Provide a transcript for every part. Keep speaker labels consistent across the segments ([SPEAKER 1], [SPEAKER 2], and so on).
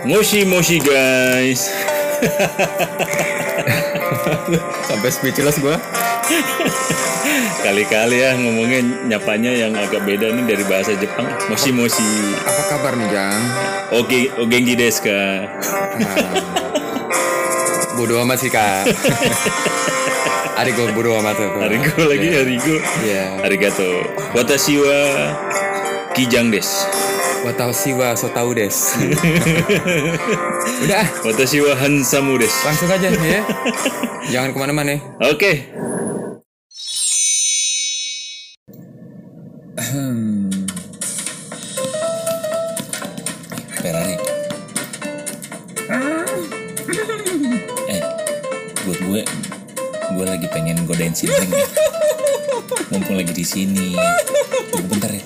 [SPEAKER 1] Moshi moshi guys.
[SPEAKER 2] Sampai speechless gua.
[SPEAKER 1] Kali-kali ya ngomongnya nyapanya yang agak beda nih dari bahasa Jepang. Moshi moshi.
[SPEAKER 2] Apa kabar nih, Jang?
[SPEAKER 1] Oke, ogenki desu ka?
[SPEAKER 2] Bodoh amat sih, Kak. Arigo bodoh amat tuh.
[SPEAKER 1] Arigo lagi, arigo.
[SPEAKER 2] Iya.
[SPEAKER 1] Arigato. Watashi wa kijang desu.
[SPEAKER 2] Watashi wa sotau des. Udah, ah,
[SPEAKER 1] Watashi wa hansamu desu.
[SPEAKER 2] langsung aja ya. Jangan ke mana-mana. ya.
[SPEAKER 1] Oke.
[SPEAKER 2] Hmm.
[SPEAKER 1] Ferrari. eh, buat gue, gue lagi pengen godain si Neng. nih. Mumpung lagi di sini. Tunggu bentar ya.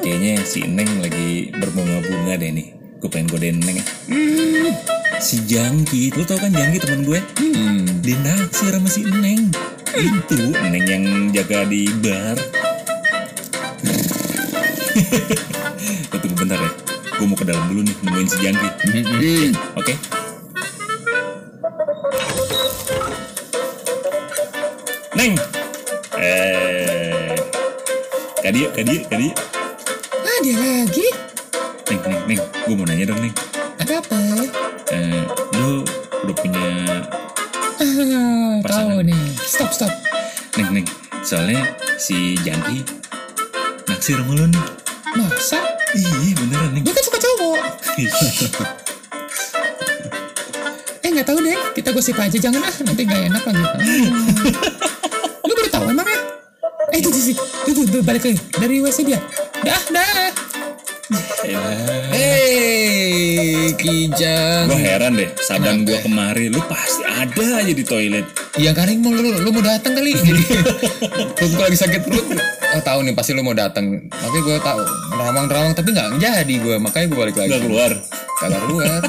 [SPEAKER 1] Kayaknya si Neng lagi berbunga-bunga deh nih. Gue pengen godain Neng ya. Si Jangki, lu tau kan Jangki teman gue?
[SPEAKER 2] Hmm.
[SPEAKER 1] Dia naksir sama si Neng. Itu Neng yang jaga di bar. Tunggu bentar ya. Gue mau ke dalam dulu nih nemuin si Jangki.
[SPEAKER 2] Hmm.
[SPEAKER 1] Oke. Neng. Eh. Kadi, kadi, kadi.
[SPEAKER 3] Dia lagi?
[SPEAKER 1] Neng, neng, neng. Gue mau nanya dong, neng.
[SPEAKER 3] Ada apa?
[SPEAKER 1] Eh, lu udah punya
[SPEAKER 3] Ah,
[SPEAKER 1] Pasangan.
[SPEAKER 3] tahu nih. Stop, stop.
[SPEAKER 1] neng, neng. Soalnya si Jangki naksir sama lu nih.
[SPEAKER 3] Masa?
[SPEAKER 1] Iya beneran neng.
[SPEAKER 3] Dia kan suka cowok. Eh, nggak tahu deh. Kita gosip aja. Jangan ah, nanti nggak enak lagi. Hmm. Lu baru tahu emang ya? Eh, itu, itu, itu, itu, balik lagi. Dari WC dia. Dah, dah.
[SPEAKER 2] Hei, Kijang.
[SPEAKER 1] Gue heran deh, saban gue kemari, lu pasti ada aja di toilet.
[SPEAKER 2] Iya kali mau lu, lu mau datang kali. Jadi gua lagi sakit perut. Oh tahu nih pasti lu mau datang. Makanya gue tahu rawang-rawang tapi nggak jadi gue. Makanya gue balik lagi.
[SPEAKER 1] Gak keluar.
[SPEAKER 2] Kagak keluar.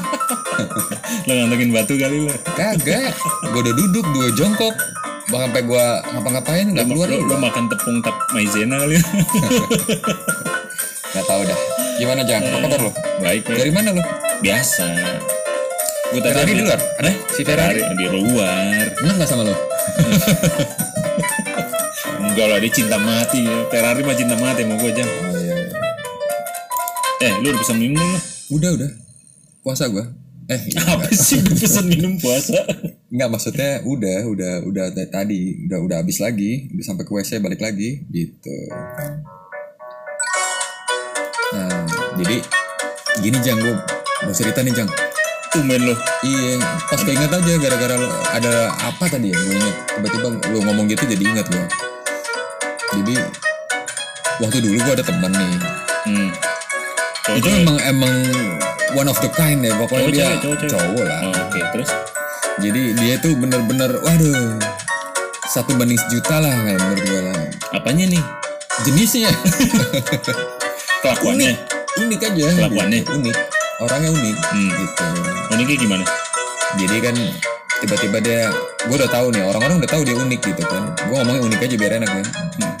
[SPEAKER 1] Lo ngantongin batu kali lo.
[SPEAKER 2] Kagak. Gue udah duduk, dua jongkok. Bahkan sampai gue ngapa-ngapain nggak keluar.
[SPEAKER 1] Lo, lo makan tepung tap maizena kali.
[SPEAKER 2] Gimana Jang? Apa kabar lu?
[SPEAKER 1] Baik.
[SPEAKER 2] Dari mana lu?
[SPEAKER 1] Biasa. Gue
[SPEAKER 2] Ferrari di luar?
[SPEAKER 1] Ada?
[SPEAKER 2] Si Ferrari?
[SPEAKER 1] di luar.
[SPEAKER 2] Enak nggak sama lu?
[SPEAKER 1] Enggak lah, dia cinta mati. Ferrari mah cinta mati sama gue.
[SPEAKER 2] Oh iya. iya.
[SPEAKER 1] Eh, lu udah pesan minum belum? lo?
[SPEAKER 2] Udah udah. Puasa gue. Eh, iya,
[SPEAKER 1] Apa sih udah pesan minum puasa?
[SPEAKER 2] Enggak maksudnya udah udah udah tadi udah udah habis lagi udah sampai ke WC balik lagi gitu. Nah jadi gini Jang gue mau cerita nih Jang.
[SPEAKER 1] Tumen lo.
[SPEAKER 2] Iya pas keinget aja gara-gara lo- ada apa tadi ya gue inget tiba-tiba lo ngomong gitu jadi ingat gue. Jadi waktu dulu gue ada temen nih
[SPEAKER 1] Hmm. Cowok
[SPEAKER 2] itu emang emang one of the kind ya pokoknya
[SPEAKER 1] Cowok
[SPEAKER 2] dia
[SPEAKER 1] cowok cewek.
[SPEAKER 2] cowok lah.
[SPEAKER 1] Oh, Oke, terus?
[SPEAKER 2] Jadi dia tuh bener-bener waduh satu banding sejuta lah kalau menurut gue lah.
[SPEAKER 1] Apanya nih?
[SPEAKER 2] Jenisnya
[SPEAKER 1] Kelakuannya?
[SPEAKER 2] unik aja.
[SPEAKER 1] Kelakuannya?
[SPEAKER 2] unik. Orangnya unik
[SPEAKER 1] Hmm.
[SPEAKER 2] gitu.
[SPEAKER 1] Uniknya gimana?
[SPEAKER 2] Jadi kan tiba-tiba dia gue udah tahu nih orang-orang udah tahu dia unik gitu kan. Gue ngomongnya unik aja biar enak kan.
[SPEAKER 1] Hmm.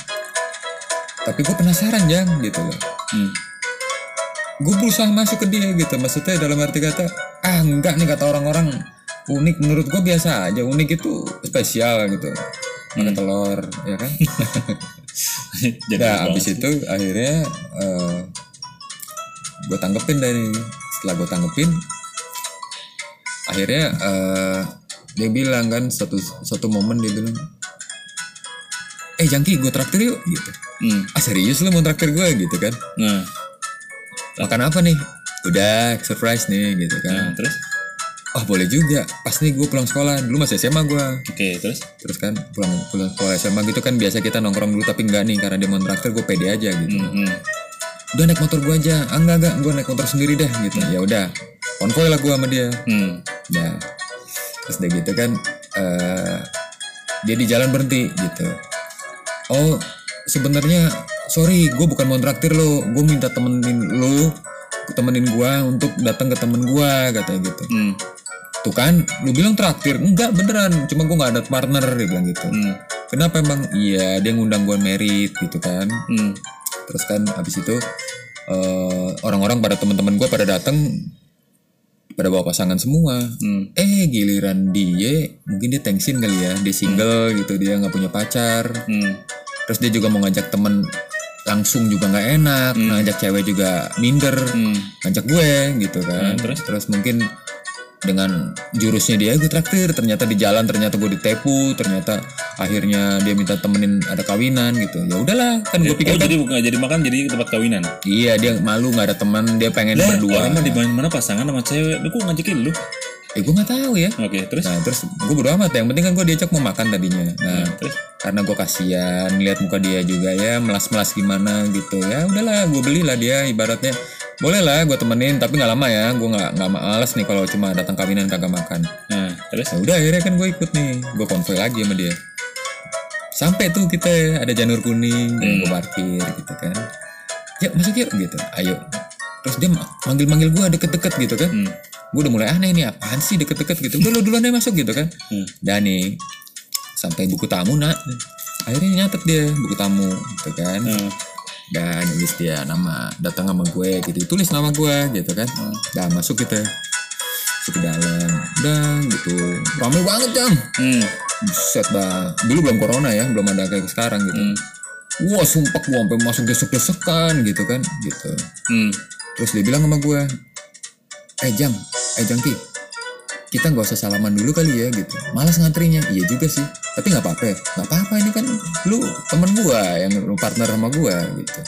[SPEAKER 2] Tapi gue penasaran jang gitu loh.
[SPEAKER 1] Hmm.
[SPEAKER 2] Gue berusaha masuk ke dia gitu. Maksudnya dalam arti kata ah enggak nih kata orang-orang unik menurut gue biasa aja unik itu spesial gitu makan telur ya kan
[SPEAKER 1] Jadi
[SPEAKER 2] Nah, abis itu akhirnya gue tanggepin dari setelah gue tanggepin, akhirnya eh, dia bilang kan satu satu momen dia bilang, eh Jangki gue traktir yuk gitu.
[SPEAKER 1] Hmm.
[SPEAKER 2] Ah serius lu mau traktir gue gitu kan?
[SPEAKER 1] Nah,
[SPEAKER 2] Makan apa nih? Udah surprise nih gitu
[SPEAKER 1] nah,
[SPEAKER 2] kan.
[SPEAKER 1] terus?
[SPEAKER 2] Oh boleh juga. Pas nih gue pulang sekolah dulu masih SMA gue.
[SPEAKER 1] Oke, terus?
[SPEAKER 2] Terus kan pulang pulang sekolah SMA gitu kan biasa kita nongkrong dulu tapi enggak nih karena dia mau traktir gue pede aja gitu.
[SPEAKER 1] Hmm, hmm.
[SPEAKER 2] Udah naik motor gue aja. Ah, enggak enggak. Gue naik motor sendiri deh gitu. Ya udah. Konvoy lah gue sama dia.
[SPEAKER 1] Hmm.
[SPEAKER 2] nah terus udah gitu kan eh dia di jalan berhenti gitu. Oh sebenarnya sorry gue bukan mau traktir lo. Gue minta temenin lo temenin gue untuk datang ke temen gue katanya gitu.
[SPEAKER 1] Hmm.
[SPEAKER 2] tuh kan lu bilang traktir? Enggak beneran. Cuma gue nggak ada partner dia bilang gitu.
[SPEAKER 1] Hmm.
[SPEAKER 2] kenapa emang? Iya dia ngundang gue merit gitu kan.
[SPEAKER 1] Hmm.
[SPEAKER 2] Terus kan. Habis itu eh, orang-orang pada teman-teman gue pada datang pada bawa pasangan semua.
[SPEAKER 1] Hmm.
[SPEAKER 2] eh giliran dia mungkin dia tensin kali ya. Dia single gitu dia nggak punya pacar.
[SPEAKER 1] Hmm.
[SPEAKER 2] terus dia juga mau ngajak temen langsung juga nggak enak. Ngajak cewek juga minder.
[SPEAKER 1] Hmm.
[SPEAKER 2] ngajak gue gitu kan.
[SPEAKER 1] Hmm, terus?
[SPEAKER 2] mungkin dengan jurusnya dia gue traktir ternyata di jalan ternyata gue ditepu ternyata akhirnya dia minta temenin ada kawinan gitu ya udahlah kan gue
[SPEAKER 1] Oh
[SPEAKER 2] pikir kan
[SPEAKER 1] jadi bukan jadi makan jadi tempat kawinan.
[SPEAKER 2] iya dia malu nggak ada teman dia pengen berdua
[SPEAKER 1] Orang mah di mana pasangan sama cewek, lu kok ngajakin lu?
[SPEAKER 2] Eh gue nggak tahu ya.
[SPEAKER 1] Oke, terus?
[SPEAKER 2] nah terus gue bodo amat. Yang penting kan gue diajak mau makan tadinya. Nah
[SPEAKER 1] Terus?
[SPEAKER 2] karena gue kasihan lihat muka dia juga ya melas-melas gimana gitu ya. Udahlah gue belilah dia ibaratnya. Boleh lah gue temenin tapi nggak lama ya. Gue nggak nggak males nih kalau cuma datang kawinan kagak makan.
[SPEAKER 1] Nah, terus?
[SPEAKER 2] ya udah akhirnya kan gue ikut nih. Gue konvoy lagi sama dia. Sampai tuh kita ada janur kuning yang gue parkir gitu kan. Yuk masuk yuk gitu. Ayo. Terus dia ma- manggil-manggil gue deket-deket gitu kan.
[SPEAKER 1] Hmm.
[SPEAKER 2] Gue udah mulai aneh nih apaan sih deket-deket gitu? Udah lu duluan aja masuk gitu kan?
[SPEAKER 1] Hmm.
[SPEAKER 2] dan nih sampai buku tamu nak. Akhirnya nyatet dia buku tamu gitu kan?
[SPEAKER 1] Hmm.
[SPEAKER 2] dan nulis dia nama datang sama gue gitu. Tulis nama gue gitu kan? Dan masuk kita. Masuk ke dalam. Dan gitu. Rame banget jang
[SPEAKER 1] Hmm.
[SPEAKER 2] Dah dulu belum corona ya belum ada kayak sekarang gitu.
[SPEAKER 1] Hmm.
[SPEAKER 2] wah sumpah gue sampai masuk desek-desekan gitu kan? Gitu.
[SPEAKER 1] Hmm.
[SPEAKER 2] terus dia bilang sama gue eh jang. Eh jang ki kita nggak usah salaman dulu kali ya gitu. Malas ngantrinya. Iya juga sih. Tapi nggak apa-apa ya. nggak apa-apa ini kan lu temen gue yang lu partner sama gue gitu.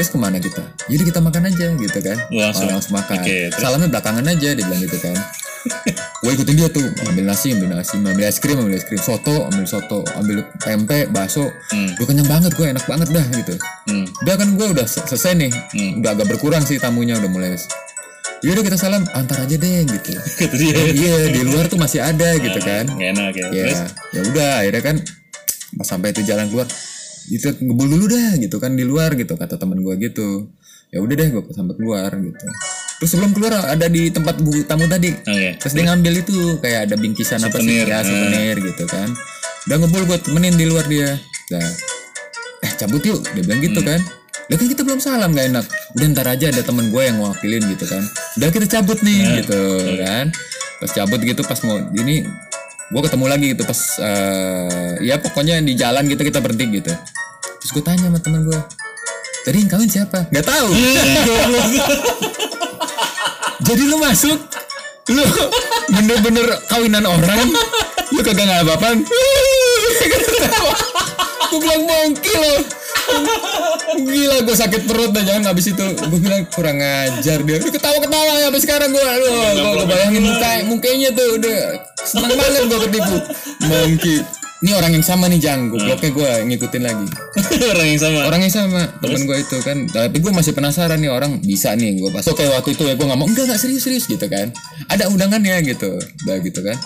[SPEAKER 2] Terus ke mana kita? Jadi kita makan aja gitu kan.
[SPEAKER 1] Langsung.
[SPEAKER 2] Oh, langsung makan.
[SPEAKER 1] Terus?
[SPEAKER 2] salamnya belakangan aja dia bilang gitu kan. Gue ikutin dia tuh. Ambil nasi ambil nasi ambil es krim ambil es krim. Soto ambil soto. Ambil pempek bakso.
[SPEAKER 1] Hmm.
[SPEAKER 2] gue kenyang banget gue enak banget dah gitu.
[SPEAKER 1] Hmm.
[SPEAKER 2] udah kan gue udah se- selesai nih.
[SPEAKER 1] Hmm.
[SPEAKER 2] udah agak berkurang sih tamunya udah mulai yaudah kita salam antar aja deh gitu.
[SPEAKER 1] Kata dia.
[SPEAKER 2] iya di luar tuh masih ada gitu kan.
[SPEAKER 1] Nggak enak ya.
[SPEAKER 2] ya
[SPEAKER 1] Terus?
[SPEAKER 2] ya udah akhirnya kan pas sampai itu jalan keluar itu ngebul dulu dah gitu kan di luar gitu kata temen gue gitu. Ya udah deh gue sampai keluar gitu. Terus sebelum keluar ada di tempat buku tamu tadi.
[SPEAKER 1] Oke.
[SPEAKER 2] terus dia ngambil itu kayak ada bingkisan apa sih? Ya souvenir gitu kan. Udah ngebul gue temenin di luar dia. Nah, eh cabut yuk dia bilang
[SPEAKER 1] Hmm.
[SPEAKER 2] gitu kan Lah kan kita belum salam gak enak. Udah ntar aja ada temen gue yang ngewakilin gitu kan. Udah kita cabut nih
[SPEAKER 1] Nah.
[SPEAKER 2] gitu kan. Pas cabut gitu pas mau Ini gue ketemu lagi gitu pas eh, Ya pokoknya di jalan gitu kita berhenti gitu. Terus gue tanya sama temen gue Tadi yang kawin siapa? Gak tahu. Jadi lu masuk? Lu bener-bener kawinan orang? Lu kagak nggak apa-apaan Gue bilang mongki lo Gila gue sakit perut dah jangan habis itu. Gue bilang kurang ajar dia. Udah ketawa-ketawa ya sampai sekarang gue Aduh gue, bayangin muka, mukanya tuh udah Seneng banget gue ketipu. Mongki Ini orang yang sama nih Jang. Gobloknya gue ngikutin lagi.
[SPEAKER 1] Orang yang sama.
[SPEAKER 2] Orang yang sama. Temen gue itu kan. Tapi gue masih penasaran nih orang Bisa nih gue pas kayak waktu itu ya gue mau Enggak gak serius-serius gitu kan. Ada undangannya gitu. Udah gitu kan.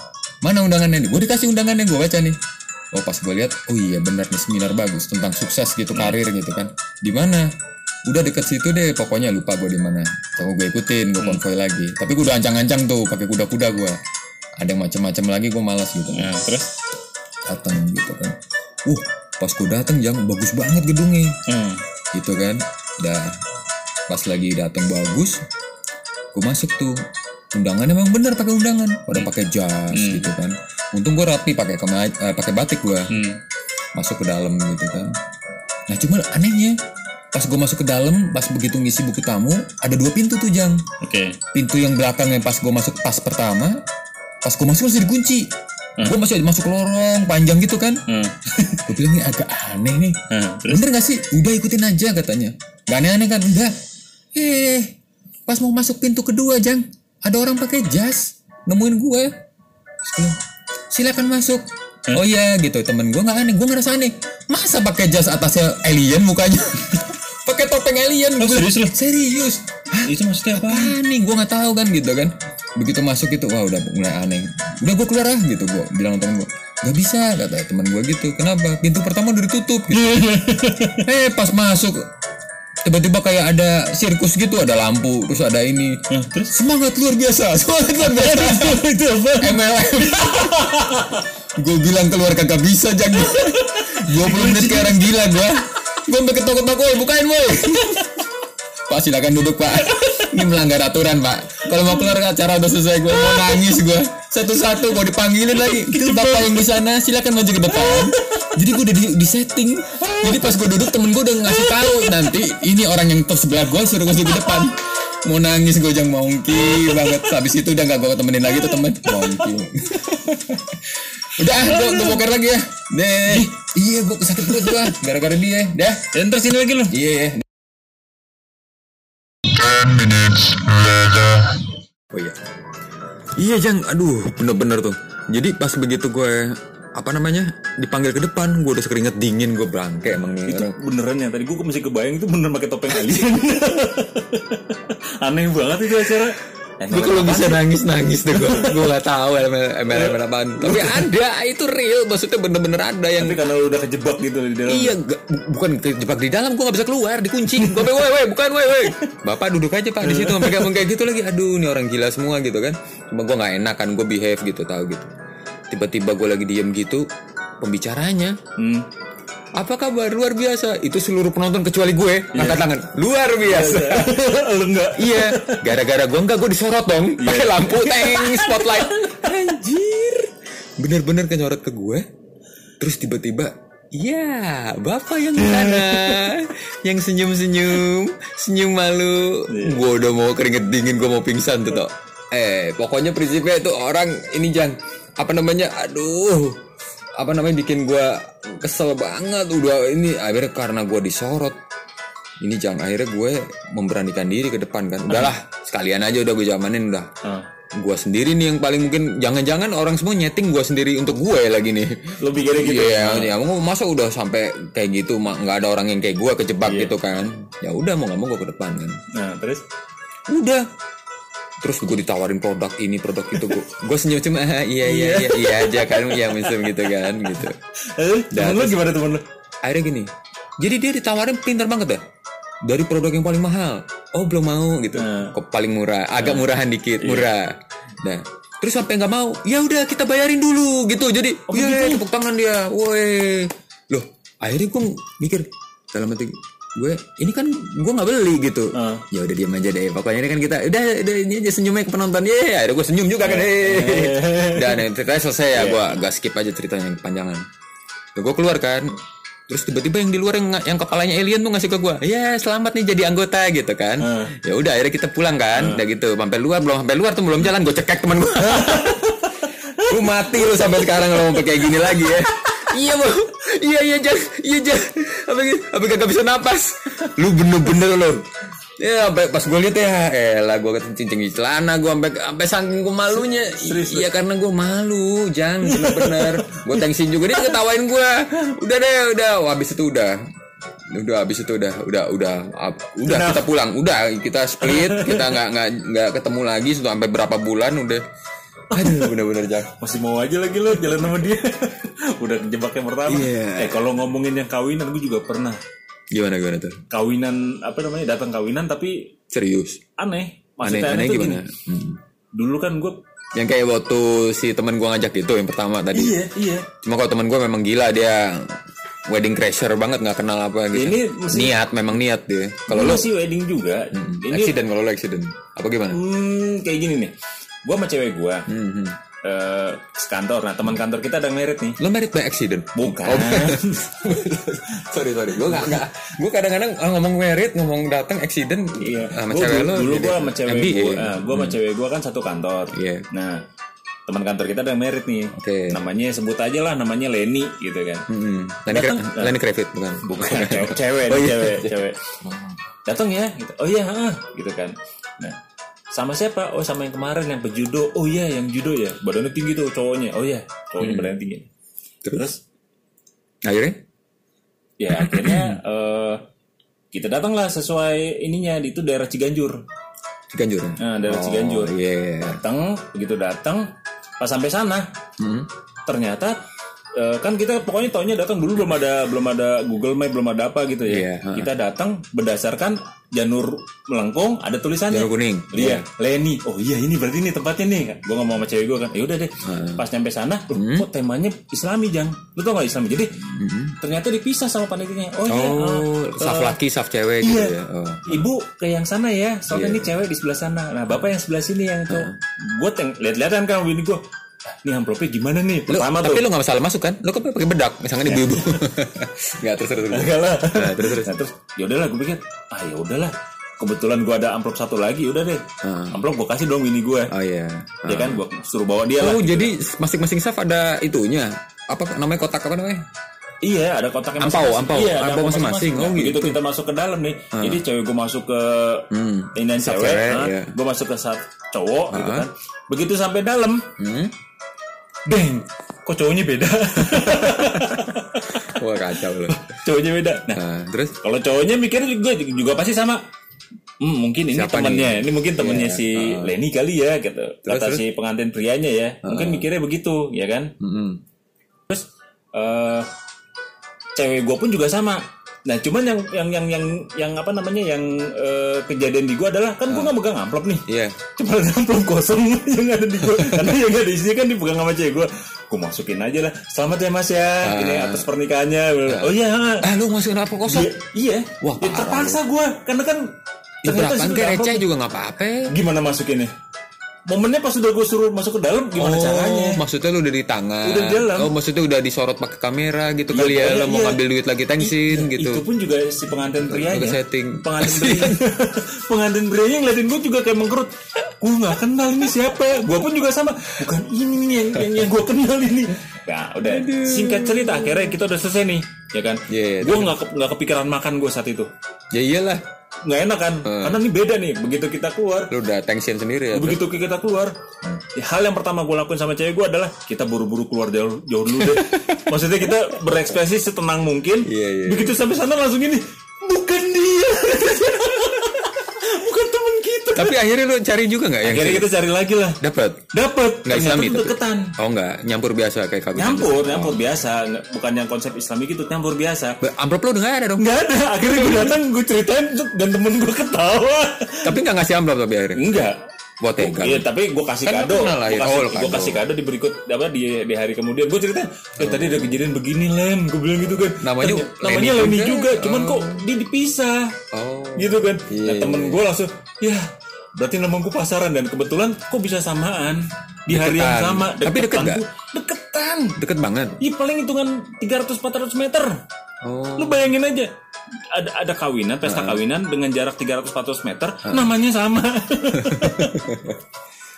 [SPEAKER 2] Mana undangannya nih? Gue dikasih undangannya gue baca nih Oh pas gue lihat Oh iya benar nih seminar bagus Tentang sukses gitu karir gitu kan. Di mana? Udah deket situ deh Pokoknya lupa gue di mana. Coba gue ikutin Gue konvoy lagi. Tapi gue udah ancang-ancang tuh pakai kuda-kuda gue Ada yang macem-macem lagi gue malas gitu.
[SPEAKER 1] Nah, terus?
[SPEAKER 2] datang gitu kan. Uh, pas gue datang jang bagus banget gedungnya.
[SPEAKER 1] Hmm.
[SPEAKER 2] gitu kan. Dah pas lagi datang bagus, gue masuk tuh. Undangan emang bener pakai undangan, pada pakai jas gitu kan. Untung gue rapi pakai eh, pakai batik gue
[SPEAKER 1] Hmm.
[SPEAKER 2] masuk ke dalam gitu kan. Nah cuma anehnya pas gue masuk ke dalam, pas begitu ngisi buku tamu, ada dua pintu tuh jang.
[SPEAKER 1] Oke.
[SPEAKER 2] Pintu yang belakangnya pas gue masuk pas pertama, pas gue masuk masih dikunci. Gue masih masuk lorong panjang gitu kan.
[SPEAKER 1] Hmm.
[SPEAKER 2] Gue bilang ini agak aneh nih.
[SPEAKER 1] Terus?
[SPEAKER 2] Bener gak sih? Udah ikutin aja katanya. Gak aneh-aneh kan? Enggak. Eh, pas mau masuk pintu kedua, Jang. Ada orang pakai jas. Nemuin gue. Terus silakan masuk. Oh iya gitu temen gue nggak aneh, gue ngerasa aneh. Masa pakai jas atasnya alien mukanya? pakai topeng alien.
[SPEAKER 1] Oh, serius lu?
[SPEAKER 2] Serius.
[SPEAKER 1] Itu maksudnya apa?
[SPEAKER 2] Aneh, gue nggak tahu kan gitu kan. Begitu masuk itu, wah udah mulai aneh. Udah gue keluar ah gitu, gue bilang temen gue. Gak bisa kata temen gue gitu. Kenapa? Pintu pertama udah ditutup. Gitu. eh pas masuk tiba-tiba kayak ada sirkus gitu, ada lampu, terus ada ini.
[SPEAKER 1] Nah, terus?
[SPEAKER 2] Semangat luar biasa, semangat luar biasa.
[SPEAKER 1] itu apa?
[SPEAKER 2] MLM. gue bilang keluar kagak bisa jangan. 20 menit kayak orang gila gue. Gue sampai ketok-ketok, "Woi, bukain woi. Pak silakan duduk pak. Ini melanggar aturan pak. Kalau mau keluar acara udah selesai gue mau nangis gue. Satu-satu gue dipanggilin lagi. Itu bapak yang di sana silakan maju ke depan. Jadi gue udah di, di setting. Jadi pas gue duduk temen gue udah ngasih tahu nanti ini orang yang top sebelah gue suruh maju ke depan. Mau nangis gue jang mongki banget. Habis itu udah gak gue temenin lagi tuh temen mongki. udah ah gue gue boker lagi ya. Deh. Iya gue kesakit perut gue gara-gara dia. Dah.
[SPEAKER 1] Dan terus ini lagi lu.
[SPEAKER 2] Iya ya. Oh iya. Iya Jang, aduh bener-bener tuh. Jadi pas begitu gue apa namanya dipanggil ke depan, gue udah sekeringet dingin gue berangke emang nih
[SPEAKER 1] Itu
[SPEAKER 2] orang.
[SPEAKER 1] beneran ya. Tadi gue masih kebayang itu bener pakai topeng alien. Aneh banget itu acara. Eh,
[SPEAKER 2] Gue kalau bisa nangis nangis deh gue. Gue gak tahu MLM apaan. Tapi ada itu real, maksudnya bener-bener ada yang
[SPEAKER 1] Tapi karena lu udah kejebak gitu di dalam.
[SPEAKER 2] Iya, gak- bu- bukan kejebak di dalam, gue gak bisa keluar, dikunci. Gue woi, woi, bukan, woi, woi. Bapak duduk aja pak di situ, ngomong kayak gitu lagi. Aduh, ini orang gila semua gitu kan. Cuma gue gak enak kan, gue behave gitu, tahu gitu. Tiba-tiba gue lagi diem gitu, pembicaranya,
[SPEAKER 1] Hmm.
[SPEAKER 2] apa kabar luar biasa? Itu seluruh penonton kecuali gue, angkat tangan, luar biasa.
[SPEAKER 1] lu enggak.
[SPEAKER 2] iya, gara-gara gue enggak, gue disorot dong, pakai lampu, teng, spotlight. Anjir, bener-bener kenyorot ke gue. Terus tiba-tiba, iya, bapak yang sana, yang senyum-senyum, senyum malu. Gue udah mau keringet dingin, gue mau pingsan tuh, toh. Eh, pokoknya prinsipnya itu orang ini jangan apa namanya, aduh, apa namanya bikin gue kesel banget udah ini. Akhirnya karena gue disorot. Ini jangan akhirnya gue memberanikan diri ke depan kan. Udahlah sekalian aja udah gue jamanin udah.
[SPEAKER 1] Ah.
[SPEAKER 2] gue sendiri nih yang paling mungkin jangan-jangan orang semua nyeting gue sendiri untuk gue lagi nih.
[SPEAKER 1] Lu pikirnya gitu.
[SPEAKER 2] Iya, ya mau masa udah sampai kayak gitu nggak ada orang yang kayak gue kejebak
[SPEAKER 1] Iya.
[SPEAKER 2] gitu kan? Ya udah mau nggak mau gue ke depan kan.
[SPEAKER 1] Nah, terus?
[SPEAKER 2] Udah terus gue ditawarin produk ini produk itu gue gue senyum cuma "Ah, iya iya iya. iya aja kan ya misal gitu kan gitu.
[SPEAKER 1] Eh, temen lu gimana temen lu?
[SPEAKER 2] akhirnya gini jadi dia ditawarin pintar banget ya dari produk yang paling mahal. Oh belum mau gitu.
[SPEAKER 1] Hmm.
[SPEAKER 2] kok paling murah agak murahan dikit murah. Nah terus sampai nggak mau ya udah kita bayarin dulu gitu. Jadi oh, iya tepuk tangan dia woi. Loh akhirnya gue mikir dalam hati gue ini kan gue nggak beli gitu.
[SPEAKER 1] Hmm.
[SPEAKER 2] ya udah diam aja deh pokoknya ini kan kita udah udah ini aja senyumnya ke penonton. Ya akhirnya gue senyum juga kan hehehe. dan eh, ceritanya selesai ya gue agak skip aja ceritanya yang kepanjangan. Tuh gue keluar kan Terus tiba-tiba yang di luar yang, yang kepalanya alien tuh ngasih ke gue Ya selamat nih jadi anggota gitu kan.
[SPEAKER 1] Hmm.
[SPEAKER 2] Ya udah akhirnya kita pulang kan Udah gitu. Sampai luar belum sampai luar tuh belum jalan Gue cekek teman gue Lu mati lu sampai sekarang kalau mau kayak gini lagi ya. Iya mau Iya iya jangan Iya jangan Apa Apa kagak bisa napas? Lu bener-bener lu. Ya sampai pas gue lihat ya Elah gue cincin celana gue sampai sampai saking gue malunya. Iya karena gue malu Jangan bener-bener. Gue thanksin juga. Dia ketawain gue Udah deh udah. Wah, habis itu udah. Udah habis itu udah udah udah udah kita pulang. Udah kita split kita nggak nggak nggak ketemu lagi sudah sampai berapa bulan udah aduh bener-bener jangan
[SPEAKER 1] Masih mau aja lagi lo jalan sama dia. Udah kejebak yang pertama.
[SPEAKER 2] Iya.
[SPEAKER 1] Eh kalau ngomongin yang kawinan gue juga pernah.
[SPEAKER 2] gimana gimana tuh
[SPEAKER 1] Kawinan apa namanya? Datang kawinan tapi
[SPEAKER 2] serius
[SPEAKER 1] aneh.
[SPEAKER 2] aneh
[SPEAKER 1] Maksudnya
[SPEAKER 2] aneh
[SPEAKER 1] tuh
[SPEAKER 2] gimana
[SPEAKER 1] gini.
[SPEAKER 2] Hmm.
[SPEAKER 1] Dulu kan gue
[SPEAKER 2] yang kayak waktu si teman gua ngajak itu yang pertama tadi
[SPEAKER 1] iya iya.
[SPEAKER 2] cuma kalau teman gua memang gila dia wedding crasher banget nggak kenal apa gitu
[SPEAKER 1] Ini mesti-
[SPEAKER 2] niat memang niat dia kalau lo
[SPEAKER 1] masih wedding juga. Ini
[SPEAKER 2] accident kalau lo accident apa gimana
[SPEAKER 1] hmm, kayak gini nih. Gue sama cewek gue
[SPEAKER 2] Hmm, hmm.
[SPEAKER 1] eh sekantor. Nah teman kantor kita ada merit nih.
[SPEAKER 2] lo married by accident
[SPEAKER 1] Bukan.
[SPEAKER 2] Oh, sorry sorry gue nggak nggak gue kadang-kadang ngomong merit ngomong datang accident
[SPEAKER 1] Iya.
[SPEAKER 2] sama
[SPEAKER 1] Gua
[SPEAKER 2] cewek
[SPEAKER 1] dulu,
[SPEAKER 2] lo
[SPEAKER 1] dulu gue sama cewek gue, gue sama cewek gue kan satu kantor.
[SPEAKER 2] Iya.
[SPEAKER 1] Nah, teman kantor kita ada yang merit nih.
[SPEAKER 2] Oke.
[SPEAKER 1] Namanya sebut aja lah, namanya Leni gitu kan.
[SPEAKER 2] Hmm. Kra-
[SPEAKER 1] Datang.
[SPEAKER 2] Kravitz bukan
[SPEAKER 1] Bukan cewek, cewek,
[SPEAKER 2] Oh, iya.
[SPEAKER 1] cewek, cewek. Datang ya, gitu. Oh iya, ah, gitu kan. Nah, sama siapa? Oh sama yang kemarin yang pejudo. Oh iya, yang judo ya. Badannya tinggi tuh cowoknya. Oh iya, cowoknya badannya tinggi. Terus
[SPEAKER 2] akhirnya
[SPEAKER 1] ya akhirnya eh kita datanglah sesuai ininya itu daerah Ciganjur.
[SPEAKER 2] Ciganjur
[SPEAKER 1] Nah, daerah Ciganjur.
[SPEAKER 2] iya
[SPEAKER 1] Datang, begitu datang, pas sampai sana,
[SPEAKER 2] Hmm.
[SPEAKER 1] ternyata eh, kan kita pokoknya taunya datang dulu belum ada belum ada Google Map belum ada apa gitu ya.
[SPEAKER 2] Iya, heeh.
[SPEAKER 1] kita datang berdasarkan Janur Melengkung ada tulisannya.
[SPEAKER 2] Janur kuning.
[SPEAKER 1] Iya, Leni. Oh iya ini berarti ini tempatnya nih. Gue ngomong sama cewek gue kan. Ya udah deh. Pas nyampe sana, loh,
[SPEAKER 2] Hmm.
[SPEAKER 1] kok temanya Islami jang. Lu tau gak Islami? Jadi ternyata dipisah sama panitianya. Oh, iya.
[SPEAKER 2] Oh,
[SPEAKER 1] eh,
[SPEAKER 2] saf
[SPEAKER 1] eh,
[SPEAKER 2] laki, saf cewek gitu
[SPEAKER 1] Iya.
[SPEAKER 2] ya. Oh.
[SPEAKER 1] Ibu ke yang sana ya, soalnya
[SPEAKER 2] Iya.
[SPEAKER 1] ini cewek di sebelah sana. Nah, bapak yang sebelah sini yang itu. Gue lihat-lihatan kan bini gue. Ini amplopnya gimana nih?
[SPEAKER 2] Lu,
[SPEAKER 1] Pertama
[SPEAKER 2] tapi
[SPEAKER 1] tuh.
[SPEAKER 2] lu gak masalah masuk kan? Lu kan pakai bedak, misalnya ibu-ibu. Enggak terus terus.
[SPEAKER 1] Enggak lah.
[SPEAKER 2] Nah, terus terus.
[SPEAKER 1] Nah, terus ya udahlah gue pikir, ah ya udahlah. Kebetulan gue ada amplop satu lagi, udah deh. Amplop gue kasih dong bini gue.
[SPEAKER 2] Oh iya.
[SPEAKER 1] Ya kan, gue suruh bawa dia lah.
[SPEAKER 2] Oh,
[SPEAKER 1] gitu.
[SPEAKER 2] jadi masing-masing saf ada itunya. Apa namanya kotak apa namanya?
[SPEAKER 1] Iya, ada kotaknya
[SPEAKER 2] Ampau, ampau.
[SPEAKER 1] Iya, ada
[SPEAKER 2] Ampau masing-masing. Oh,
[SPEAKER 1] Nah, begitu
[SPEAKER 2] gitu.
[SPEAKER 1] kita masuk ke dalam nih, jadi cewek gue masuk ke ini
[SPEAKER 2] Saf
[SPEAKER 1] cewek,
[SPEAKER 2] cewek,
[SPEAKER 1] nah,
[SPEAKER 2] iya.
[SPEAKER 1] gue masuk ke saf cowok gitu kan. Begitu sampai dalam,
[SPEAKER 2] Hmm?
[SPEAKER 1] Beng, kok cowoknya beda?
[SPEAKER 2] Wah, kacau lu.
[SPEAKER 1] cowoknya beda. Nah,
[SPEAKER 2] Nah, terus
[SPEAKER 1] kalau cowoknya mikirnya juga juga pasti sama. Hmm, mungkin ini
[SPEAKER 2] Siapa
[SPEAKER 1] temannya,
[SPEAKER 2] nih?
[SPEAKER 1] ini mungkin temannya
[SPEAKER 2] Iya,
[SPEAKER 1] si Lenny kali ya, gitu. Kata
[SPEAKER 2] terus?
[SPEAKER 1] si pengantin prianya ya, mungkin mikirnya begitu, ya kan?
[SPEAKER 2] Mm-mm.
[SPEAKER 1] Terus eh cewek gue pun juga sama. Nah, cuman yang yang yang yang yang apa namanya yang eh, kejadian di gue adalah kan gue nggak megang amplop nih.
[SPEAKER 2] Iya.
[SPEAKER 1] Cuma ada amplop kosong yang ada di gue. Karena yang ada di sini kan dipegang sama cewek gue. Gue masukin aja lah. Selamat ya mas ya. Ini atas pernikahannya. Oh iya.
[SPEAKER 2] Ah, lu masukin apa kosong?
[SPEAKER 1] Iya, iya.
[SPEAKER 2] Wah,
[SPEAKER 1] Ya, terpaksa gue karena kan
[SPEAKER 2] Ya,
[SPEAKER 1] ada amplop.
[SPEAKER 2] receh juga nggak apa-apa.
[SPEAKER 1] Gimana masukinnya? Momennya pas udah gue suruh masuk ke dalam gimana
[SPEAKER 2] oh,
[SPEAKER 1] caranya?
[SPEAKER 2] maksudnya lu udah di tangan.
[SPEAKER 1] Udah di dalam.
[SPEAKER 2] Oh, maksudnya udah disorot pakai kamera gitu
[SPEAKER 1] Iya,
[SPEAKER 2] kali ya. Lo mau
[SPEAKER 1] iya.
[SPEAKER 2] ngambil duit lagi tensin
[SPEAKER 1] I-
[SPEAKER 2] gitu.
[SPEAKER 1] Itu pun juga si pengantin.
[SPEAKER 2] Udah setting.
[SPEAKER 1] Pengantin pria. pengantin prianya ngeliatin gue juga kayak mengkerut. Gue nggak kenal ini siapa. Gue pun juga sama. Bukan ini nih yang yang, yang gue kenal ini. Nah, udah. Singkat cerita akhirnya kita udah selesai nih, ya kan?
[SPEAKER 2] Iya, iya,
[SPEAKER 1] gue nggak nggak kepikiran makan gue saat itu.
[SPEAKER 2] Ya iyalah.
[SPEAKER 1] Nggak enak kan? Karena ini beda nih. Begitu kita keluar,
[SPEAKER 2] Lu udah tension sendiri ya.
[SPEAKER 1] begitu kita keluar, ya, hal yang pertama gue lakuin sama cewek gue adalah kita buru-buru keluar jauh, jauh dulu deh. Maksudnya kita berekspresi setenang mungkin.
[SPEAKER 2] Iya, iya.
[SPEAKER 1] Begitu sampai sana langsung ini, bukan dia.
[SPEAKER 2] Tapi akhirnya lu cari juga nggak yang
[SPEAKER 1] Akhirnya kita cari lagi lah.
[SPEAKER 2] dapat?
[SPEAKER 1] Dapat.
[SPEAKER 2] Nggak Islami tapi?
[SPEAKER 1] deketan.
[SPEAKER 2] Oh enggak, nyampur biasa kayak kawin.
[SPEAKER 1] Nyampur, nyampur biasa, Nggak- bukan yang konsep Islami gitu, nyampur biasa.
[SPEAKER 2] Be- Amplop lu udah nggak ada dong.
[SPEAKER 1] Nggak ada. Akhirnya gue datang, gue ceritain dan temen gue ketawa.
[SPEAKER 2] Tapi nggak ngasih amplop tapi akhirnya.
[SPEAKER 1] Enggak.
[SPEAKER 2] Buat tegang.
[SPEAKER 1] Iya, tapi gue kasih
[SPEAKER 2] Kan
[SPEAKER 1] kado. Gue kasih,
[SPEAKER 2] Oh,
[SPEAKER 1] gua
[SPEAKER 2] kado.
[SPEAKER 1] kasih kado di berikut apa di di hari kemudian. Gue cerita, eh tadi ada kejadian begini Len, gue bilang gitu kan.
[SPEAKER 2] Namanya
[SPEAKER 1] Ternyata- namanya Lenny
[SPEAKER 2] juga.
[SPEAKER 1] juga, cuman kok dia dipisah.
[SPEAKER 2] Oh.
[SPEAKER 1] Gitu kan.
[SPEAKER 2] Iya,
[SPEAKER 1] nah temen gue langsung, ya berarti nama gue pasaran dan kebetulan kok bisa samaan di hari yang
[SPEAKER 2] Deketan.
[SPEAKER 1] sama.
[SPEAKER 2] Tapi deket
[SPEAKER 1] Deketan tuh, Deketan.
[SPEAKER 2] Deket banget.
[SPEAKER 1] Iya paling hitungan 300-400 meter.
[SPEAKER 2] Oh.
[SPEAKER 1] Lu bayangin aja ada ada kawinan, pesta kawinan dengan jarak 300-400 meter, namanya sama.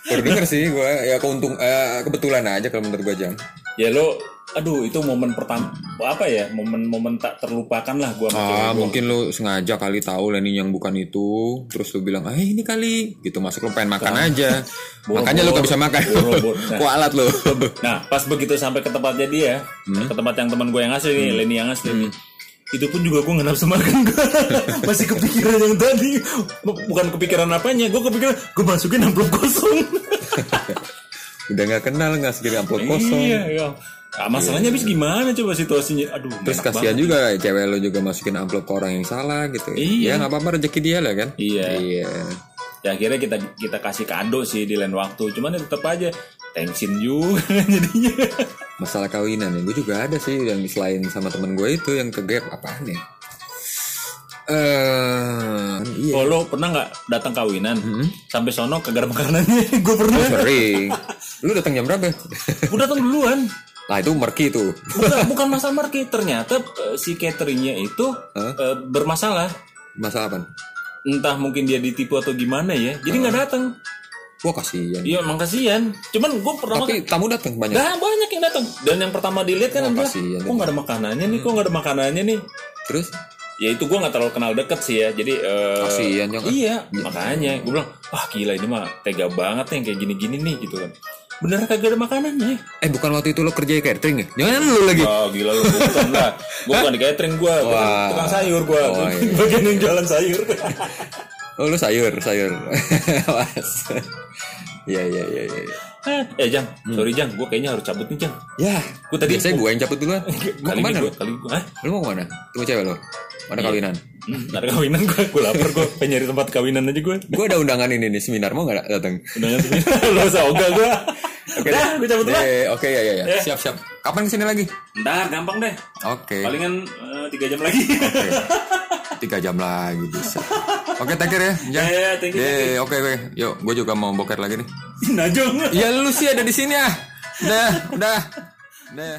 [SPEAKER 2] Baru denger sih gue ya keuntung eh, kebetulan aja kalau menurut gue jam.
[SPEAKER 1] Ya lo, aduh itu momen pertama apa ya, momen-momen tak terlupakan lah gua
[SPEAKER 2] Ah,
[SPEAKER 1] gua.
[SPEAKER 2] mungkin lu sengaja kali tahu Lenny yang bukan itu, terus lu bilang, "Eh, ini kali." Gitu masuk lu pengen makan aja. Makanya lu gak bisa makan.
[SPEAKER 1] Boro-boro. Nah.
[SPEAKER 2] Kualat lu.
[SPEAKER 1] Nah, pas begitu sampai ke tempatnya dia,
[SPEAKER 2] Hmm.
[SPEAKER 1] ke tempat yang teman gue yang asli nih, Lenny yang asli nih. Itu pun juga gue nggak nafsu makan gue Masih kepikiran yang tadi Bukan kepikiran apanya Gue kepikiran Gue masukin amplop kosong
[SPEAKER 2] Udah nggak kenal nggak segini amplop kosong.
[SPEAKER 1] Iya iya nah, Masalahnya habis gimana coba situasinya Aduh
[SPEAKER 2] Terus kasihan
[SPEAKER 1] banget.
[SPEAKER 2] juga cewek lo juga masukin amplop ke orang yang salah gitu.
[SPEAKER 1] Iya.
[SPEAKER 2] Ya nggak apa-apa rezeki dia lah kan.
[SPEAKER 1] Iya.
[SPEAKER 2] Iya.
[SPEAKER 1] Ya akhirnya kita kita kasih kado sih di lain waktu Cuman ya tetap aja Tensin juga jadinya
[SPEAKER 2] Masalah kawinan ya, gue juga ada sih yang selain sama temen gue itu yang ke gap apaan ya? Eh, iya.
[SPEAKER 1] Oh lo pernah nggak datang kawinan? Sampai sono kagak ada makanannya. Gue pernah.
[SPEAKER 2] Oh, sering. Lu datang jam berapa?
[SPEAKER 1] Gue datang duluan.
[SPEAKER 2] Lah itu merki tuh.
[SPEAKER 1] bukan bukan masalah market ternyata eh, si cateringnya itu eh, bermasalah.
[SPEAKER 2] Masalah apa?
[SPEAKER 1] entah mungkin dia ditipu atau gimana ya. Jadi nggak datang.
[SPEAKER 2] Wah kasihan.
[SPEAKER 1] iya emang kasihan. Cuman gue pertama
[SPEAKER 2] Tapi tamu datang banyak.
[SPEAKER 1] Nah, banyak yang datang. Dan yang pertama dilihat kan
[SPEAKER 2] Wah,
[SPEAKER 1] adalah kok nggak ada makanannya nih? Kok nggak ada makanannya nih?
[SPEAKER 2] Terus
[SPEAKER 1] ya itu gue nggak terlalu kenal deket sih ya jadi eh,
[SPEAKER 2] Jong.
[SPEAKER 1] iya makanya gue bilang wah gila ini mah tega banget nih yang kayak gini-gini nih gitu kan bener kagak ada makanannya
[SPEAKER 2] eh bukan waktu itu lo kerja di catering ya? Jangan lu lagi.
[SPEAKER 1] Oh gila lu bukan lah Gue bukan di catering gue. Tukang sayur gue
[SPEAKER 2] Oh, iya.
[SPEAKER 1] Bagian yang jualan sayur
[SPEAKER 2] Oh lu sayur, sayur. Iya iya iya iya. iya.
[SPEAKER 1] Eh Jang, sorry Jang, gue kayaknya harus cabut nih Jang.
[SPEAKER 4] Ya,
[SPEAKER 1] Gue tadi
[SPEAKER 4] biasanya gue yang cabut duluan.
[SPEAKER 1] Kali ke
[SPEAKER 4] mana
[SPEAKER 1] gue, kali gue, ah,
[SPEAKER 4] Lu mau ke mana? Tunggu cewek lo. Mana kawinan?
[SPEAKER 1] hmm, ada kawinan gue, gue lapar gue, pengen nyari tempat kawinan aja gue.
[SPEAKER 4] Gue ada undangan ini nih seminar mau nggak datang?
[SPEAKER 1] Udah ngerti lo usah ogah gue.
[SPEAKER 4] Oke,
[SPEAKER 1] Udah, gue cabut dulu.
[SPEAKER 4] Eh, Oke ya ya ya.
[SPEAKER 1] Ya.
[SPEAKER 4] Siap siap. Kapan ke sini lagi?
[SPEAKER 1] Ntar gampang deh,
[SPEAKER 4] Oke.
[SPEAKER 1] palingan eh, tiga jam lagi.
[SPEAKER 4] Oke. Tiga jam lagi bisa. Oke, take care ya. Jan.
[SPEAKER 1] Ya, ya, thank you, thank
[SPEAKER 4] Eh, oke oke. Yuk, gue juga mau boker lagi nih.
[SPEAKER 1] Najong.
[SPEAKER 4] Ya lu sih ada di sini ah. Udah, udah. Udah.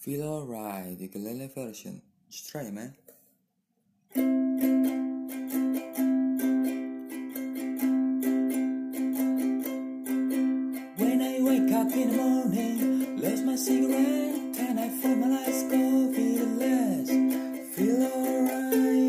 [SPEAKER 4] Feel alright, the ukulele version. Just try it, man. When I wake up in the morning, lose my cigarette, and I feel my lights go feel less, feel alright,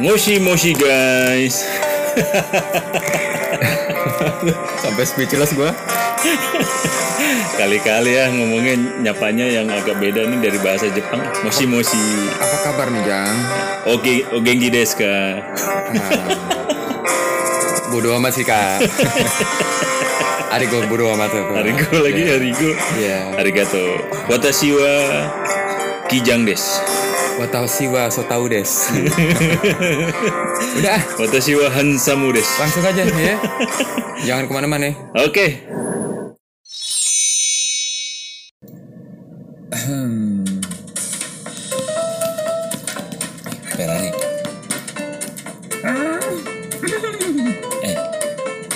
[SPEAKER 1] Moshi moshi guys.
[SPEAKER 4] Sampai speechless gua.
[SPEAKER 1] Kali-kali ya ngomongin nyapanya yang agak beda nih dari bahasa Jepang. Moshi moshi.
[SPEAKER 4] Apa kabar nih, Jang?
[SPEAKER 1] Oke, ogengi desu ka?
[SPEAKER 4] Bodoh amat sih, Kak. Arigo bodoh amat tuh.
[SPEAKER 1] Harigo lagi harigo.
[SPEAKER 4] Iya.
[SPEAKER 1] Arigato. Watashi wa kijang desu.
[SPEAKER 4] Watashi wa so tau des. Udah, ah,
[SPEAKER 1] Watashi wa hansamu desu.
[SPEAKER 4] langsung aja ya. Jangan ke mana-mana ya.
[SPEAKER 1] Oke. Ferrari. eh,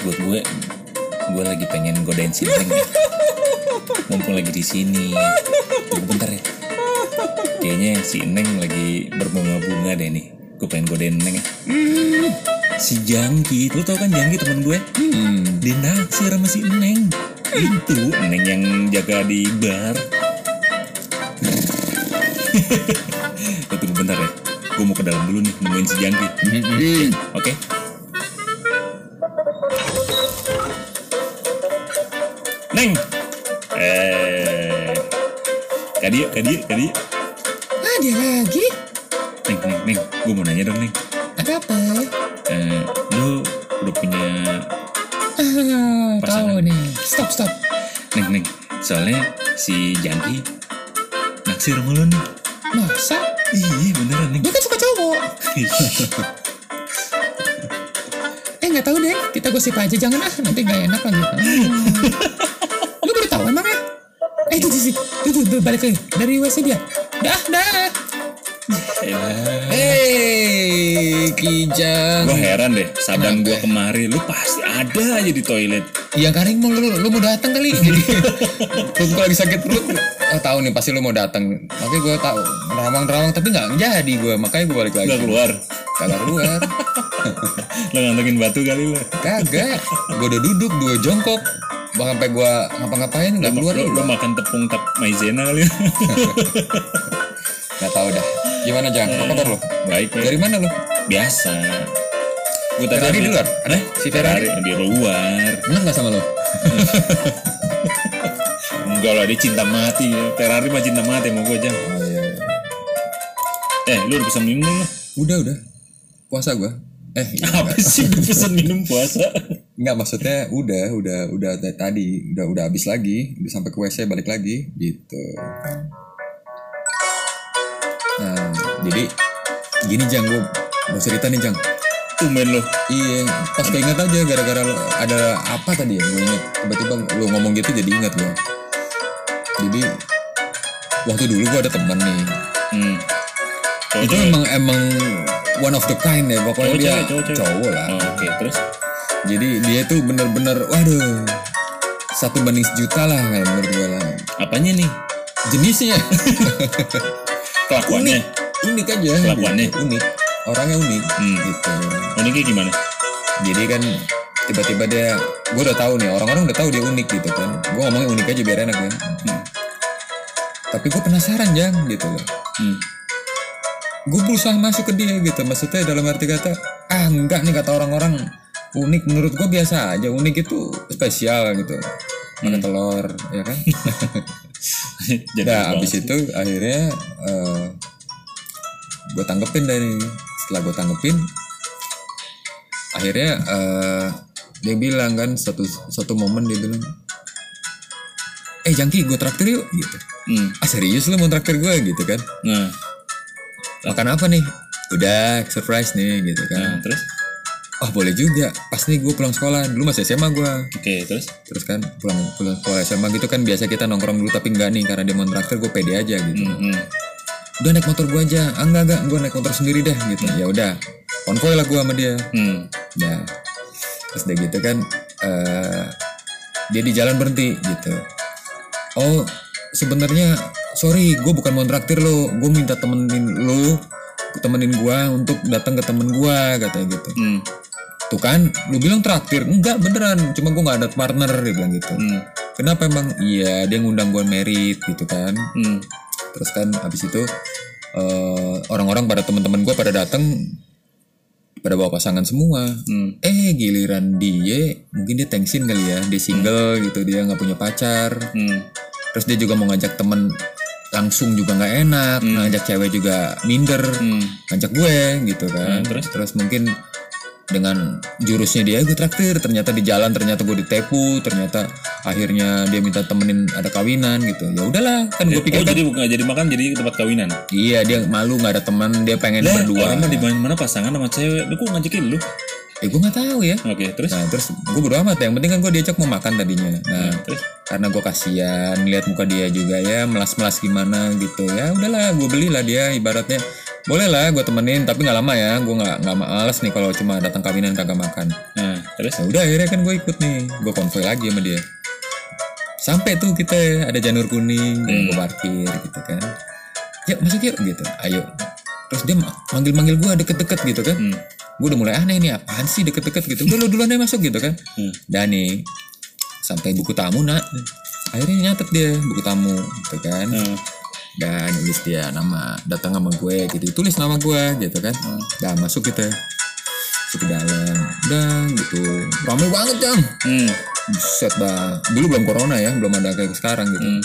[SPEAKER 1] buat gue, gue lagi pengen godain si Neng. Mumpung lagi di sini. Bentar ya. Kayaknya si Neng lagi berbunga-bunga deh nih. Gue pengen godain Neng. ya. Si Jangki, lu tau kan Jangki temen gue?
[SPEAKER 4] Hmm.
[SPEAKER 1] Dia naksir sama si Neng. Itu Neng yang jaga di bar. Lo tunggu bentar ya. Gue mau ke dalam dulu nih nemuin si Jangki. Oke. Neng. Eh. Kadi, kadi, kadi.
[SPEAKER 2] Dia lagi?
[SPEAKER 1] Neng, neng, neng. Gue mau nanya dong, neng.
[SPEAKER 2] Ada apa?
[SPEAKER 1] Eh, lu udah punya
[SPEAKER 2] Ah,
[SPEAKER 1] Pasangan.
[SPEAKER 2] tahu nih. Stop, stop.
[SPEAKER 1] Neng, neng. Soalnya si Jangki naksir sama lu nih.
[SPEAKER 2] Masa?
[SPEAKER 1] Iya beneran neng.
[SPEAKER 2] Dia kan suka cowok. Eh, nggak tahu deh. Kita gosip aja. Jangan ah, nanti nggak enak lagi. Lu baru tahu emang ya? Eh, itu, itu, itu, itu, balik lagi. Dari WC dia. Dah, dah.
[SPEAKER 4] Hei, Kijang.
[SPEAKER 1] Gue heran deh, sadang gue kemari, lu pasti ada aja di toilet.
[SPEAKER 4] Ya karing mau lu, lu mau datang kali. Jadi perut gua lagi sakit perut. Oh tahu nih pasti lu mau datang. Makanya gue tahu nerawang-nerawang tapi nggak jadi gue. Makanya gue balik lagi.
[SPEAKER 1] Gak keluar.
[SPEAKER 4] Kagak keluar.
[SPEAKER 1] Lo ngantongin batu kali lo.
[SPEAKER 4] Kagak. Gue udah duduk, dua jongkok. Bang sampai gue ngapa-ngapain nggak keluar.
[SPEAKER 1] Lo makan tepung tap maizena kali ya.
[SPEAKER 4] Nggak tahu dah. Gimana Jang? Apa kabar lu?
[SPEAKER 1] Baik.
[SPEAKER 4] Dari mana lu?
[SPEAKER 1] Biasa. Gue tadi
[SPEAKER 4] Ferrari di luar? Ada? Si Ferrari?
[SPEAKER 1] di luar.
[SPEAKER 4] Bener nggak sama lu?
[SPEAKER 1] Enggak lah dia cinta mati. Ferrari mah cinta mati mau gue jam.
[SPEAKER 2] oh iya iya.
[SPEAKER 1] Eh lu udah pesan minum belum lu?
[SPEAKER 2] udah udah puasa gua eh iya,
[SPEAKER 1] Apa sih lu pesan minum puasa?
[SPEAKER 2] Enggak maksudnya udah udah udah tadi udah udah habis lagi udah sampai ke WC balik lagi gitu. Nah jadi gini Jang gue mau cerita nih Jang.
[SPEAKER 1] Tumben lu.
[SPEAKER 2] Iya pas keinget aja gara-gara lo- ada apa tadi ya gue inget tiba-tiba lu ngomong gitu jadi inget gue. Jadi waktu dulu gue ada temen nih
[SPEAKER 1] Hmm. Cowok
[SPEAKER 2] itu emang emang one of the kind ya pokoknya
[SPEAKER 1] Cowok
[SPEAKER 2] dia
[SPEAKER 1] cowok cewek.
[SPEAKER 2] cowok lah.
[SPEAKER 1] Oh, Oke, terus?
[SPEAKER 2] Jadi dia tuh bener-bener waduh satu banding sejuta lah kalau menurut gue lah.
[SPEAKER 1] Apanya nih?
[SPEAKER 2] Jenisnya
[SPEAKER 1] Kelakuannya?
[SPEAKER 2] unik aja.
[SPEAKER 1] Kelakuannya?
[SPEAKER 2] gitu. unik. Orangnya unik
[SPEAKER 1] Hmm.
[SPEAKER 2] gitu.
[SPEAKER 1] Uniknya gimana?
[SPEAKER 2] Jadi kan tiba-tiba dia gue udah tahu nih orang-orang udah tahu dia unik gitu kan. Gue ngomongnya unik aja biar enak ya.
[SPEAKER 1] Hmm.
[SPEAKER 2] Tapi gue penasaran jang gitu loh.
[SPEAKER 1] Hmm.
[SPEAKER 2] Gue berusaha masuk ke dia gitu. Maksudnya dalam arti kata ah enggak nih kata orang-orang unik menurut gue biasa aja unik itu spesial gitu pakai telur ya kan
[SPEAKER 1] Jadi
[SPEAKER 2] Nah, abis
[SPEAKER 1] sih.
[SPEAKER 2] itu akhirnya gue tanggepin dari setelah gue tanggepin, akhirnya eh, dia bilang kan satu satu momen dia bilang, eh Jangki gue traktir yuk gitu.
[SPEAKER 1] Hmm.
[SPEAKER 2] Ah serius lu mau traktir gue gitu kan?
[SPEAKER 1] Nah,
[SPEAKER 2] Makan apa nih? Udah surprise nih gitu
[SPEAKER 1] nah,
[SPEAKER 2] kan.
[SPEAKER 1] terus?
[SPEAKER 2] Oh boleh juga. Pas nih gue pulang sekolah dulu masih SMA gue.
[SPEAKER 1] Oke, terus?
[SPEAKER 2] Terus kan pulang pulang sekolah SMA gitu kan biasa kita nongkrong dulu tapi enggak nih karena dia mau traktir gue pede aja gitu.
[SPEAKER 1] Hmm, hmm.
[SPEAKER 2] udah naik motor gua aja ah, enggak enggak gua naik motor sendiri deh gitu ya udah konvoy lah gua sama dia
[SPEAKER 1] Hmm.
[SPEAKER 2] ya terus udah gitu kan eh dia di jalan berhenti gitu oh sebenarnya sorry gue bukan mau traktir lo gue minta temenin lo temenin gua untuk datang ke temen gua katanya gitu
[SPEAKER 1] Hmm.
[SPEAKER 2] Tuh kan lu bilang traktir enggak beneran cuma gua nggak ada partner dia bilang gitu
[SPEAKER 1] Hmm.
[SPEAKER 2] kenapa emang iya dia ngundang gua merit gitu kan
[SPEAKER 1] Hmm.
[SPEAKER 2] terus kan habis itu eh, orang-orang pada teman-teman gue pada datang pada bawa pasangan semua
[SPEAKER 1] Hmm.
[SPEAKER 2] eh giliran dia mungkin dia thanksin kali ya dia single gitu dia nggak punya pacar
[SPEAKER 1] Hmm.
[SPEAKER 2] terus dia juga mau ngajak temen langsung juga nggak enak ngajak cewek juga minder
[SPEAKER 1] Hmm.
[SPEAKER 2] ngajak gue gitu kan
[SPEAKER 1] Hmm, terus?
[SPEAKER 2] terus mungkin dengan jurusnya dia gue traktir ternyata di jalan ternyata gue ditepu ternyata akhirnya dia minta temenin ada kawinan gitu ya udahlah kan gue pikir
[SPEAKER 1] Oh, jadi bukan jadi makan jadi tempat kawinan.
[SPEAKER 2] Iya dia malu nggak ada teman dia pengen
[SPEAKER 1] Lah,
[SPEAKER 2] berdua.
[SPEAKER 1] orang mah di mana pasangan sama cewek. Lu kok ngajakin lu?
[SPEAKER 2] Eh gue nggak tahu ya.
[SPEAKER 1] Oke, terus?
[SPEAKER 2] Nah terus gue bodo amat yang penting kan gue diajak mau makan tadinya. Nah
[SPEAKER 1] Terus?
[SPEAKER 2] karena gue kasihan lihat muka dia juga ya melas-melas gimana gitu ya udahlah gue belilah dia ibaratnya boleh lah gue temenin tapi nggak lama ya gue nggak nggak males nih kalau cuma datang kawinan kagak makan.
[SPEAKER 1] Nah, terus?
[SPEAKER 2] Ya udah akhirnya kan gue ikut nih gue konvoy lagi sama dia. Sampai tuh kita ada janur kuning,
[SPEAKER 1] Hmm.
[SPEAKER 2] gue parkir gitu kan. Yuk masuk yuk gitu, ayo. Terus dia ma- manggil-manggil gue deket-deket gitu kan.
[SPEAKER 1] Hmm.
[SPEAKER 2] Gue udah mulai aneh nih apaan sih deket-deket gitu. Udah lu duluan deh masuk gitu kan.
[SPEAKER 1] Hmm.
[SPEAKER 2] Dan nih sampai buku tamu nak. Akhirnya nyatet dia buku tamu gitu kan.
[SPEAKER 1] Nah,
[SPEAKER 2] Dan nulis dia nama datang sama gue gitu. Tulis nama gue gitu kan. Dah masuk kita. Masuk ke dalam. Dan gitu. Ramai banget jam.
[SPEAKER 1] hmm.
[SPEAKER 2] Buset dah. Dulu belum corona ya, belum ada kayak sekarang gitu.
[SPEAKER 1] Hmm.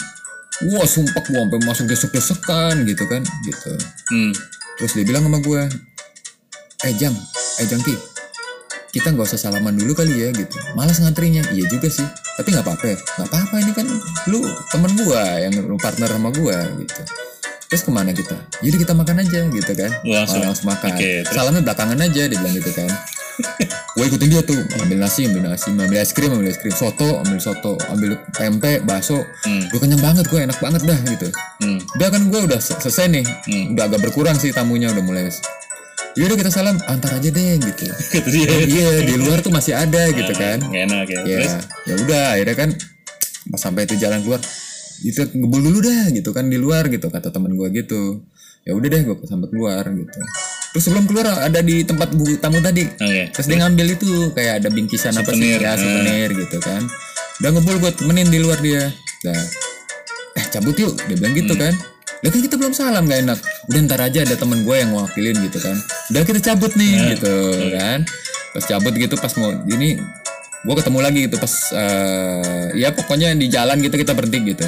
[SPEAKER 2] Wah sumpah gue sampai masuk desek-desekan gitu kan, gitu.
[SPEAKER 1] Hmm.
[SPEAKER 2] Terus dia bilang sama gue, eh Jam, eh Jangki, kita nggak usah salaman dulu kali ya gitu. Malas ngantrinya, iya juga sih. Tapi nggak apa-apa, ya. nggak apa-apa ini kan lu temen gue yang partner sama gue gitu. Terus ke mana kita? Jadi kita makan aja gitu kan.
[SPEAKER 1] Langsung.
[SPEAKER 2] Oh, langsung makan.
[SPEAKER 1] Oke, terus?
[SPEAKER 2] Salamnya belakangan aja dia bilang gitu kan. gue ikutin dia tuh ambil nasi ambil nasi ambil es krim ambil es krim soto ambil soto ambil tempe bakso
[SPEAKER 1] Hmm.
[SPEAKER 2] gue kenyang banget gue enak banget dah gitu
[SPEAKER 1] Hmm.
[SPEAKER 2] udah kan gue udah se- selesai nih
[SPEAKER 1] Hmm.
[SPEAKER 2] udah agak berkurang sih tamunya udah mulai yaudah kita salam antar aja deh gitu.
[SPEAKER 1] Kata dia.
[SPEAKER 2] iya di luar tuh masih ada gitu kan.
[SPEAKER 1] Nggak enak ya.
[SPEAKER 2] ya ya udah akhirnya kan pas sampai itu jalan keluar itu ngebul dulu dah gitu kan di luar gitu kata teman gue gitu. Ya udah deh gue sampai keluar gitu. Terus sebelum keluar ada di tempat buku tamu tadi. Terus dia ngambil itu kayak ada bingkisan apa sih ya
[SPEAKER 1] eh.
[SPEAKER 2] souvenir gitu kan. Udah ngebul gue temenin di luar dia. Dah. Eh cabut yuk dia bilang gitu
[SPEAKER 1] Hmm.
[SPEAKER 2] kan lah kan kita belum salam gak enak. Udah ntar aja ada temen gue yang wakilin gitu kan. Udah kita cabut nih
[SPEAKER 1] Eh.
[SPEAKER 2] gitu kan. Pas cabut gitu pas mau ini gue ketemu lagi gitu pas eh, ya pokoknya di jalan gitu kita berhenti gitu.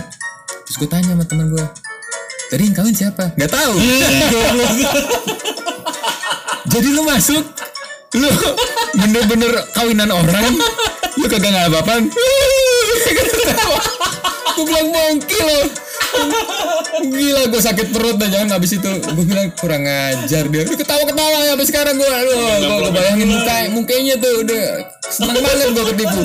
[SPEAKER 2] Terus gue tanya sama temen gue tadi yang kawin siapa? Nggak tahu. Jadi lu masuk lu bener-bener kawinan orang lu kagak nggak apa-apa gue bilang mongki lo gila gue sakit perut dah jangan habis itu. Gue bilang kurang ajar dia. Dia ketawa-ketawa ya sampai sekarang gue aduh gue kebayangin muka mukanya tuh udah seneng banget gue ketipu.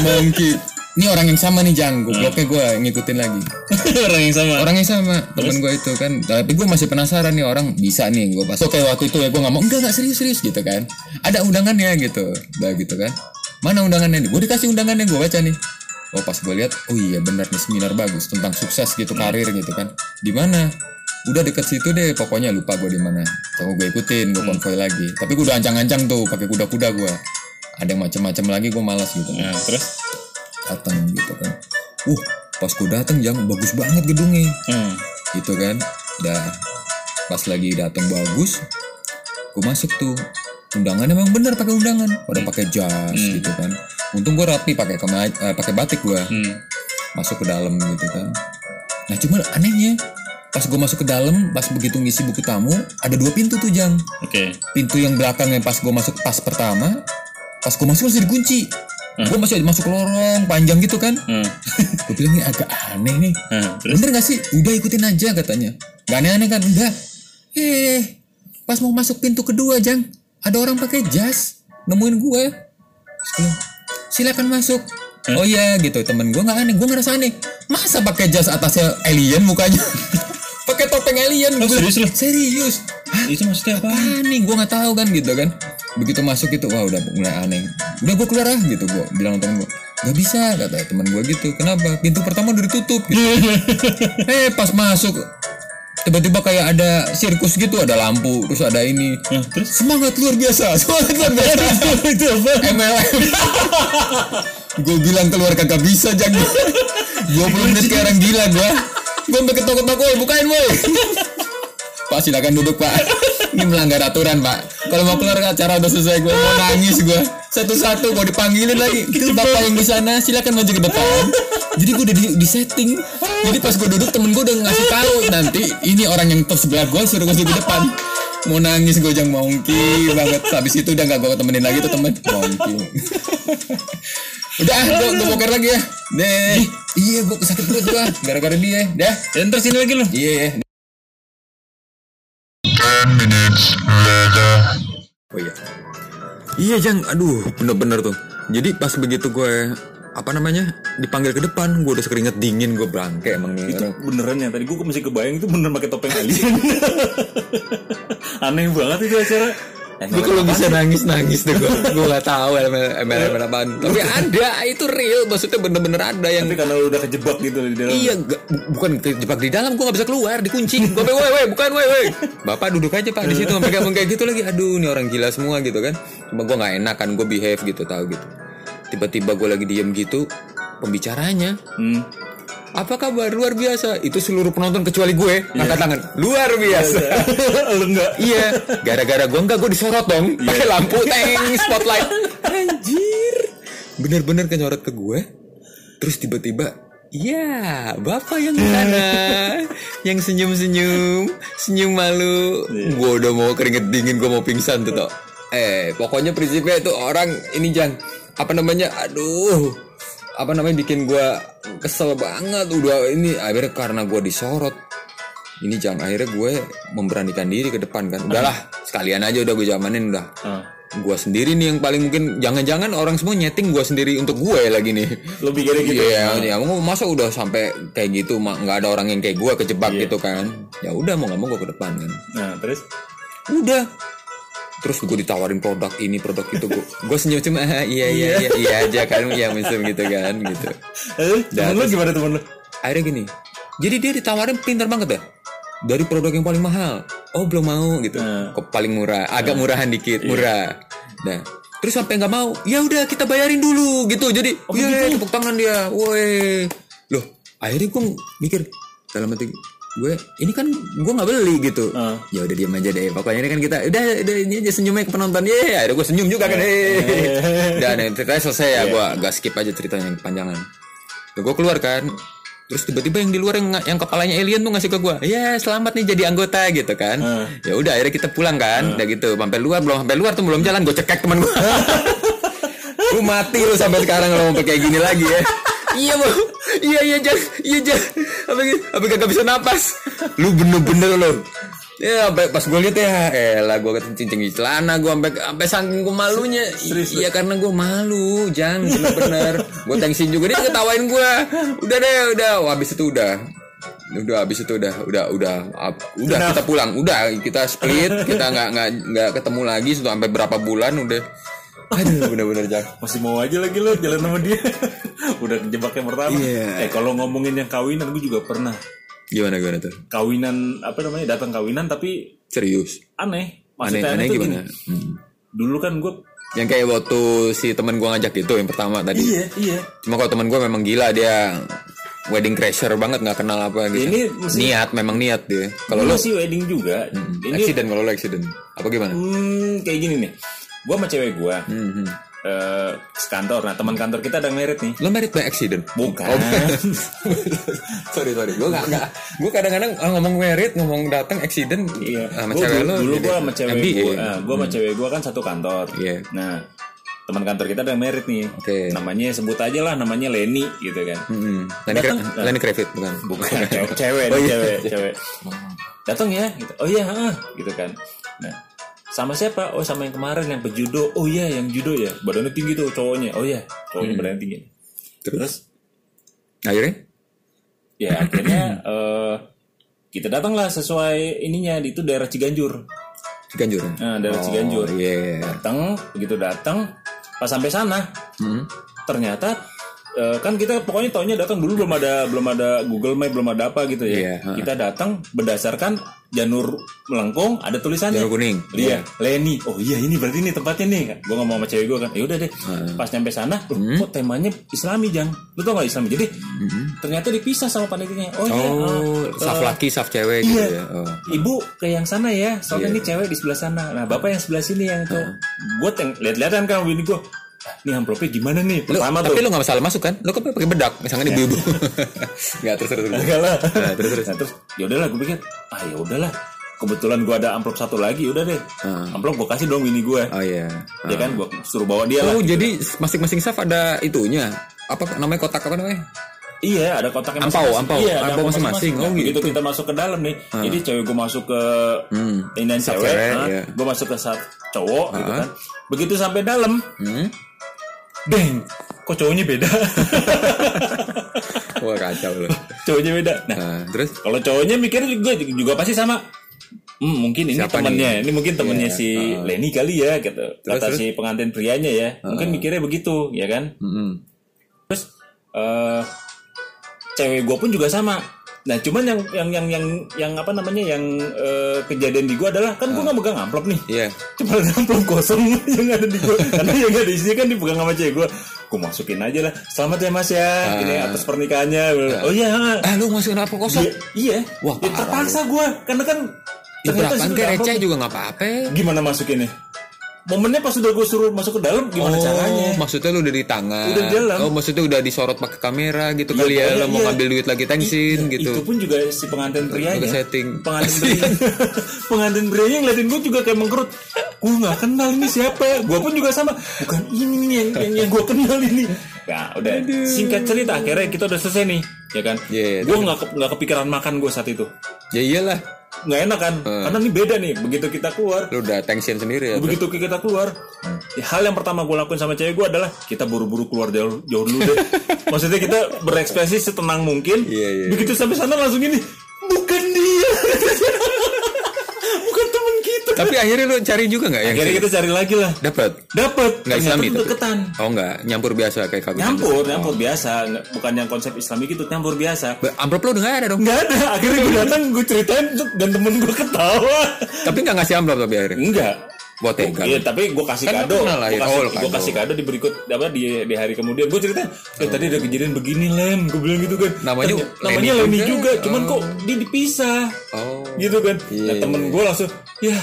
[SPEAKER 2] Mongki ini orang yang sama nih jang. Gue bloknya gue ngikutin lagi.
[SPEAKER 1] Orang yang sama.
[SPEAKER 2] Orang yang sama. Temen gue itu kan. Tapi gue masih penasaran nih orang bisa nih gue pas. Oke waktu itu ya gue nggak mau enggak enggak serius serius gitu kan. Ada undangannya gitu. Udah gitu kan. Mana undangannya nih? Gue dikasih undangannya gue baca nih oh pas gue lihat oh iya benar nih seminar bagus tentang sukses gitu karir gitu kan. Di mana? Udah deket situ deh pokoknya lupa gue di mana. Coba gue ikutin gue konvoy lagi. Tapi gue udah ancang-ancang tuh pakai kuda-kuda gue ada yang macem-macem lagi gue malas gitu.
[SPEAKER 1] Nah terus?
[SPEAKER 2] Datang gitu kan. Uh pas gue datang jam bagus banget gedungnya.
[SPEAKER 1] Hmm.
[SPEAKER 2] gitu kan. Dah pas lagi datang bagus gue masuk tuh. Undangan emang bener pakai undangan. Pada pakai jas gitu kan untung gue rapi pakai eh, pakai batik gue
[SPEAKER 1] Hmm.
[SPEAKER 2] masuk ke dalam gitu kan nah cuma anehnya pas gue masuk ke dalam pas begitu ngisi buku tamu ada dua pintu tuh jang
[SPEAKER 1] oke
[SPEAKER 2] pintu yang belakang yang pas gue masuk pas pertama pas gue masuk masih dikunci gue masih masuk lorong panjang gitu kan
[SPEAKER 1] Hmm.
[SPEAKER 2] gue bilang ini agak aneh nih
[SPEAKER 1] terus
[SPEAKER 2] Bener gak sih? Udah ikutin aja katanya. Gak aneh-aneh kan? Enggak. Eh, pas mau masuk pintu kedua, Jang, ada orang pakai jas nemuin gue. Terus silakan masuk. Oh iya gitu. Temen gue nggak aneh, gue ngerasa aneh. Masa pakai jas atasnya alien mukanya? pakai topeng alien gue bilang,
[SPEAKER 1] serius lu?
[SPEAKER 2] serius.
[SPEAKER 1] Itu maksudnya apa?
[SPEAKER 2] Nih gue nggak tahu kan gitu kan. Begitu masuk itu wah udah mulai aneh. Udah gue keluar ah gitu. Gue bilang temen gue nggak bisa kata teman gue gitu. Kenapa? Pintu pertama udah ditutup gitu. Eh pas masuk tiba-tiba kayak ada sirkus gitu ada lampu terus ada ini.
[SPEAKER 1] Nah, terus?
[SPEAKER 2] Semangat luar biasa semangat luar biasa.
[SPEAKER 1] Itu apa?
[SPEAKER 2] MLM gue bilang keluar kagak bisa jadi 20 menit kayak orang gila gue gue sampai ketok-ketok woi bukain woi. Pak silakan duduk pak ini melanggar aturan pak. Kalau mau keluar acara udah selesai gue mau nangis gue satu-satu gue dipanggilin lagi. Bapak yang di sana silakan maju ke depan. Jadi gue udah di, di setting. Jadi pas gue duduk temen gue udah ngasih tahu nanti ini orang yang top sebelah gue suruh gue di depan. Mau nangis gue jang mongki banget. Habis itu udah gak gue temenin lagi tuh temen. Mongki. Udah ah gue gue boker lagi ya. Deh. Iya gue sakit perut gue gara-gara dia. Dah.
[SPEAKER 1] Dan terus ini lagi lu?
[SPEAKER 2] Iya ya oh iya. Iya jang. Aduh bener-bener tuh. Jadi pas begitu gue apa namanya dipanggil ke depan gue udah sekeringet dingin gue bangke emang nih
[SPEAKER 1] itu beneran ya tadi gue masih kebayang itu bener pakai topeng alien. Aneh banget itu acara
[SPEAKER 2] Gue kalau bisa nangis nangis tuh gue gue nggak tahu MLM MLM apaan tapi ada itu real maksudnya bener-bener ada yang
[SPEAKER 1] tapi karena lu udah kejebak gitu di dalam
[SPEAKER 2] Iya, gak- bu- bukan kejebak di dalam, gue gak bisa keluar, dikunci. Gue woi, woi, bukan, woi, woi. Bapak duduk aja pak di situ, sampai kayak kayak gitu lagi. Aduh, ini orang gila semua gitu kan. Cuma gue nggak enak kan, gue behave gitu, tahu gitu. Tiba-tiba gue lagi diem gitu, pembicaranya,
[SPEAKER 1] hmm.
[SPEAKER 2] Apa kabar? Luar biasa. Itu seluruh penonton kecuali gue, ngangkat tangan. Luar biasa.
[SPEAKER 1] lu enggak
[SPEAKER 2] iya, gara-gara gue enggak, gue disorot dong. Pakai lampu, teng, spotlight. Anjir. Bener-bener kenyorot ke gue. Terus tiba-tiba, iya, bapak yang di sana, yang senyum-senyum, senyum malu. Gue udah mau keringet dingin, gue mau pingsan tuh, toh. Eh, pokoknya prinsipnya itu orang ini jangan apa namanya, aduh, apa namanya bikin gue kesel banget. Udah ini akhirnya karena gue disorot, ini jangan akhirnya gue memberanikan diri ke depan kan. Udahlah sekalian aja udah gue zamanin udah.
[SPEAKER 1] Ah.
[SPEAKER 2] gue sendiri nih yang paling mungkin jangan-jangan orang semua nyeting gue sendiri untuk gue lagi nih.
[SPEAKER 1] Lu pikirnya gitu?
[SPEAKER 2] Iya, ya mau masa udah sampai kayak gitu nggak ada orang yang kayak gue kejebak
[SPEAKER 1] Iya.
[SPEAKER 2] gitu kan? Ya udah mau nggak mau gue ke depan kan.
[SPEAKER 1] Nah terus?
[SPEAKER 2] Udah terus gue ditawarin produk ini produk itu gue gue senyum cuma "Ah, iya iya iya iya. aja kan ya misal gitu kan gitu.
[SPEAKER 1] Eh temen lu gimana temen lu?
[SPEAKER 2] Akhirnya gini jadi dia ditawarin pintar banget ya dari produk yang paling mahal. Oh belum mau gitu.
[SPEAKER 1] Hmm.
[SPEAKER 2] kok paling murah agak murahan dikit murah. Nah terus sampai nggak mau ya udah kita bayarin dulu gitu. Jadi iya tepuk tangan dia. Woi. Loh akhirnya gue mikir dalam hati gue ini kan gue nggak beli gitu.
[SPEAKER 1] Ah.
[SPEAKER 2] ya udah diam aja deh. Pokoknya ini kan kita udah udah ini aja senyumnya ke penonton. Ya ada gue senyum juga kan eh. Dan ceritanya selesai ya. Gue agak skip aja ceritanya yang kepanjangan. Tuh, gue keluar kan. Terus tiba-tiba yang di luar yang yang kepalanya alien tuh ngasih ke gue ya selamat nih jadi anggota gitu kan. Ya udah akhirnya kita pulang kan. Udah gitu sampai luar belum sampai luar tuh belum jalan. Gue cekek teman gue lu mati lu sampai sekarang lo mau kayak gini lagi ya iya bu iya iya jan. Iya jan. Apa gitu apa kagak bisa napas? Lu bener-bener lo ya sampai pas gue lihat ya elah gue kecincing di celana gue sampai sampai saking gue malunya. Iya karena gue malu jang bener-bener gue tensin juga. Dia ketawain gue udah deh udah. Wah, habis itu udah. Udah habis itu udah. Udah udah. Ap- udah kita pulang. Udah kita split. Kita nggak nggak nggak ketemu lagi sudah sampai berapa bulan udah aduh bener-bener jang
[SPEAKER 1] Masih mau aja lagi lo jalan sama dia. Udah kejebak yang pertama.
[SPEAKER 2] Iya.
[SPEAKER 1] Eh kalau ngomongin yang kawinan gue juga pernah.
[SPEAKER 2] gimana gimana tuh
[SPEAKER 1] Kawinan apa namanya? Datang kawinan tapi
[SPEAKER 2] serius
[SPEAKER 1] aneh.
[SPEAKER 2] aneh
[SPEAKER 1] Maksudnya
[SPEAKER 2] aneh
[SPEAKER 1] tuh
[SPEAKER 2] gimana
[SPEAKER 1] gini.
[SPEAKER 2] Hmm.
[SPEAKER 1] Dulu kan gue
[SPEAKER 2] yang kayak waktu si temen gua ngajak itu yang pertama tadi
[SPEAKER 1] iya iya.
[SPEAKER 2] cuma kalau temen gua memang gila dia wedding crasher banget nggak kenal apa gitu
[SPEAKER 1] Ini mesti-
[SPEAKER 2] niat memang niat dia
[SPEAKER 1] Kalau lu
[SPEAKER 2] lo
[SPEAKER 1] masih wedding juga. Ini
[SPEAKER 2] accident kalau lo accident apa gimana
[SPEAKER 1] hmm, kayak gini nih. Gue sama cewek gue
[SPEAKER 2] Hmm, hmm.
[SPEAKER 1] eh kantor. Nah teman kantor kita ada yang merit nih.
[SPEAKER 2] lo married by accident
[SPEAKER 1] Bukan.
[SPEAKER 2] Oh, sorry sorry gua nggak nggak gua kadang-kadang ah, ngomong married ngomong datang accident
[SPEAKER 1] Iya.
[SPEAKER 2] sama
[SPEAKER 1] Gua
[SPEAKER 2] cewek
[SPEAKER 1] dulu,
[SPEAKER 2] lo
[SPEAKER 1] dulu gue sama cewek gue, gue sama cewek gue kan satu kantor.
[SPEAKER 2] Iya.
[SPEAKER 1] Nah, teman kantor kita ada yang merit nih.
[SPEAKER 2] Oke.
[SPEAKER 1] Namanya sebut aja lah, namanya Leni gitu kan.
[SPEAKER 2] Hmm,
[SPEAKER 1] Datang.
[SPEAKER 2] Kra- Lenny Kravitz bukan
[SPEAKER 1] Bukan cewek, cewek,
[SPEAKER 2] Oh, iya.
[SPEAKER 1] cewek, cewek. Datang ya, gitu. Oh iya, ah, gitu kan. Nah, sama siapa? Oh sama yang kemarin yang pejudo. Oh iya, yang judo ya. Badannya tinggi tuh cowoknya. Oh iya, cowoknya badannya tinggi. Terus
[SPEAKER 2] akhirnya
[SPEAKER 1] ya akhirnya eh, kita datanglah sesuai ininya di itu daerah Ciganjur.
[SPEAKER 2] Ciganjur
[SPEAKER 1] Nah, daerah Ciganjur.
[SPEAKER 2] oh iya
[SPEAKER 1] Datang, begitu datang, pas sampai sana,
[SPEAKER 2] Hmm.
[SPEAKER 1] ternyata eh, kan kita pokoknya taunya datang dulu belum ada belum ada Google Map belum ada apa gitu ya.
[SPEAKER 2] Iya, heeh.
[SPEAKER 1] Kita datang berdasarkan janur melengkung ada tulisannya.
[SPEAKER 2] Jalur kuning.
[SPEAKER 1] Iya, Leni. Oh iya ini berarti ini tempatnya nih. Gue ngomong sama cewek gue kan. Ya udah deh. Pas nyampe sana, loh,
[SPEAKER 2] Hmm.
[SPEAKER 1] kok temanya Islami jang. Lu tau gak Islami? Jadi ternyata dipisah sama panitianya. Oh, iya.
[SPEAKER 2] oh
[SPEAKER 1] ah,
[SPEAKER 2] saf
[SPEAKER 1] eh,
[SPEAKER 2] laki saf cewek gitu
[SPEAKER 1] Iya.
[SPEAKER 2] ya oh.
[SPEAKER 1] Ibu ke yang sana ya, soalnya
[SPEAKER 2] Iya.
[SPEAKER 1] ini cewek di sebelah sana. Nah, bapak yang sebelah sini yang itu. Gue yang lihat-lihatan kan bini gue. Ini amplopnya gimana nih?
[SPEAKER 2] Lu,
[SPEAKER 1] Pertama tuh.
[SPEAKER 2] tapi lu gak masalah masuk kan? Lu kan pakai bedak, misalnya ibu-ibu. Enggak terus terus. terus.
[SPEAKER 1] Lah.
[SPEAKER 2] Nah, terus terus.
[SPEAKER 1] Nah, terus ya udahlah gue pikir, ah ya udahlah. Kebetulan gue ada amplop satu lagi, udah deh.
[SPEAKER 2] Heeh.
[SPEAKER 1] Amplop gue kasih dong bini gue.
[SPEAKER 2] Oh iya.
[SPEAKER 1] Ya kan, gue suruh bawa dia lah.
[SPEAKER 2] Oh jadi masing-masing saf ada itunya. Apa namanya kotak apa namanya?
[SPEAKER 1] Iya, ada kotaknya
[SPEAKER 2] Ampau,
[SPEAKER 1] masing-masing.
[SPEAKER 2] ampau.
[SPEAKER 1] Iya, ada
[SPEAKER 2] Ampau masing-masing. Oh,
[SPEAKER 1] begitu
[SPEAKER 2] gitu.
[SPEAKER 1] kita masuk ke dalam nih. Jadi cewek gue masuk ke
[SPEAKER 2] Hmm.
[SPEAKER 1] ini cewek,
[SPEAKER 2] cewek,
[SPEAKER 1] nah,
[SPEAKER 2] iya.
[SPEAKER 1] gue masuk ke saf cowok gitu
[SPEAKER 2] Ah.
[SPEAKER 1] kan. Begitu sampai dalam,
[SPEAKER 2] Hmm.
[SPEAKER 1] Beng, kok cowoknya beda?
[SPEAKER 2] Wah kacau lu.
[SPEAKER 1] cowoknya beda. Nah,
[SPEAKER 2] Nah, terus
[SPEAKER 1] kalau cowoknya mikir juga juga pasti sama. Hmm, mungkin ini
[SPEAKER 2] Siapa
[SPEAKER 1] temannya,
[SPEAKER 2] nih?
[SPEAKER 1] ini mungkin temannya
[SPEAKER 2] Iya,
[SPEAKER 1] si
[SPEAKER 2] uh.
[SPEAKER 1] Lenny kali ya, gitu.
[SPEAKER 2] Terus,
[SPEAKER 1] Kata
[SPEAKER 2] terus?
[SPEAKER 1] si pengantin prianya ya, mungkin mikirnya begitu, ya kan?
[SPEAKER 2] Mm-mm.
[SPEAKER 1] Terus eh cewek gue pun juga sama. Nah, cuman yang yang yang yang yang apa namanya yang eh, kejadian di gue adalah kan gue nggak megang amplop nih.
[SPEAKER 2] Iya.
[SPEAKER 1] Cuma ada amplop kosong yang ada di gue. Karena yang ada di sini kan dipegang sama cewek gue. Gue masukin aja lah. Selamat ya mas ya. Ini atas pernikahannya. Oh iya.
[SPEAKER 2] Ah lu masukin apa kosong?
[SPEAKER 1] Iya. iya.
[SPEAKER 2] Wah,
[SPEAKER 1] Ya, terpaksa gue. Karena kan
[SPEAKER 2] Ya
[SPEAKER 1] ternyata
[SPEAKER 2] berapaan kayak
[SPEAKER 1] ada amplop.
[SPEAKER 2] receh juga nggak apa-apa.
[SPEAKER 1] Gimana masukinnya? Momennya pas udah gue suruh masuk ke dalam gimana
[SPEAKER 2] oh,
[SPEAKER 1] caranya?
[SPEAKER 2] maksudnya lu udah di tangan.
[SPEAKER 1] Udah di dalam.
[SPEAKER 2] Oh, maksudnya udah disorot pakai kamera gitu
[SPEAKER 1] Iya,
[SPEAKER 2] kali ya. Lo mau
[SPEAKER 1] iya.
[SPEAKER 2] ngambil duit lagi tensin
[SPEAKER 1] Iya,
[SPEAKER 2] gitu.
[SPEAKER 1] Itu pun juga si pengantin.
[SPEAKER 2] Pakai setting.
[SPEAKER 1] Pengantin pria. pengantin prianya ngeliatin gue juga kayak mengkerut. Gue nggak kenal ini siapa. Gue pun juga sama. Bukan ini nih yang yang, yang gue kenal ini. Nah, udah singkat cerita akhirnya kita udah selesai nih, ya kan?
[SPEAKER 2] Iya,
[SPEAKER 1] gue nggak ke- nggak kepikiran makan gue saat itu.
[SPEAKER 2] Ya iyalah.
[SPEAKER 1] Nggak enak kan? Karena ini beda nih. Begitu kita keluar,
[SPEAKER 2] Lu udah tension sendiri ya.
[SPEAKER 1] begitu kita keluar, ya, hal yang pertama gue lakuin sama cewek gue adalah kita buru-buru keluar jauh jauh dulu deh. Maksudnya kita berekspresi setenang mungkin.
[SPEAKER 2] Iya, iya.
[SPEAKER 1] Begitu sampai sana langsung ini, bukan dia, bukan teman kita.
[SPEAKER 2] Tapi akhirnya lu cari juga nggak yang
[SPEAKER 1] Akhirnya kita cari lagi lah.
[SPEAKER 2] dapat?
[SPEAKER 1] Dapat.
[SPEAKER 2] Nggak Islami tapi?
[SPEAKER 1] deketan.
[SPEAKER 2] Oh enggak, nyampur biasa kayak kagum.
[SPEAKER 1] Nyampur, nyampur biasa, Nggak- bukan yang konsep Islami gitu, nyampur biasa.
[SPEAKER 2] Amplop lu udah nggak ada dong.
[SPEAKER 1] Nggak ada. Akhirnya gue datang, gue ceritain dan temen gue ketawa.
[SPEAKER 2] Tapi nggak ngasih amplop tapi akhirnya.
[SPEAKER 1] Enggak.
[SPEAKER 2] Buat tega.
[SPEAKER 1] Iya, tapi gue kasih
[SPEAKER 2] Kan
[SPEAKER 1] kado.
[SPEAKER 2] pernah
[SPEAKER 1] Gue
[SPEAKER 2] lahir.
[SPEAKER 1] kasih,
[SPEAKER 2] Oh,
[SPEAKER 1] kasih kado di berikut apa di di hari kemudian. Gue cerita, eh tadi ada kejadian begini Lem. Gue bilang gitu kan.
[SPEAKER 2] Namanya
[SPEAKER 1] namanya
[SPEAKER 2] Lenny
[SPEAKER 1] Lenny
[SPEAKER 2] juga.
[SPEAKER 1] juga. Cuman
[SPEAKER 2] Oh.
[SPEAKER 1] kok dia dipisah.
[SPEAKER 2] Oh.
[SPEAKER 1] Gitu kan.
[SPEAKER 2] Iya,
[SPEAKER 1] nah temen
[SPEAKER 2] iya.
[SPEAKER 1] gue langsung, ya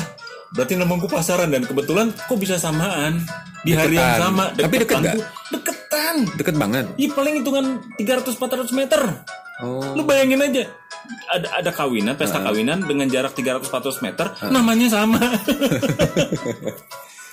[SPEAKER 1] berarti nama gue pasaran dan kebetulan kok bisa samaan di hari yang
[SPEAKER 2] Deketan.
[SPEAKER 1] sama.
[SPEAKER 2] Tapi deket
[SPEAKER 1] Deketan tuh. Deketan.
[SPEAKER 2] Deket banget.
[SPEAKER 1] Iya paling hitungan 300-400 meter.
[SPEAKER 2] Oh.
[SPEAKER 1] Lu bayangin aja. Ada ada kawinan, pesta kawinan dengan jarak 300-400 meter, namanya sama.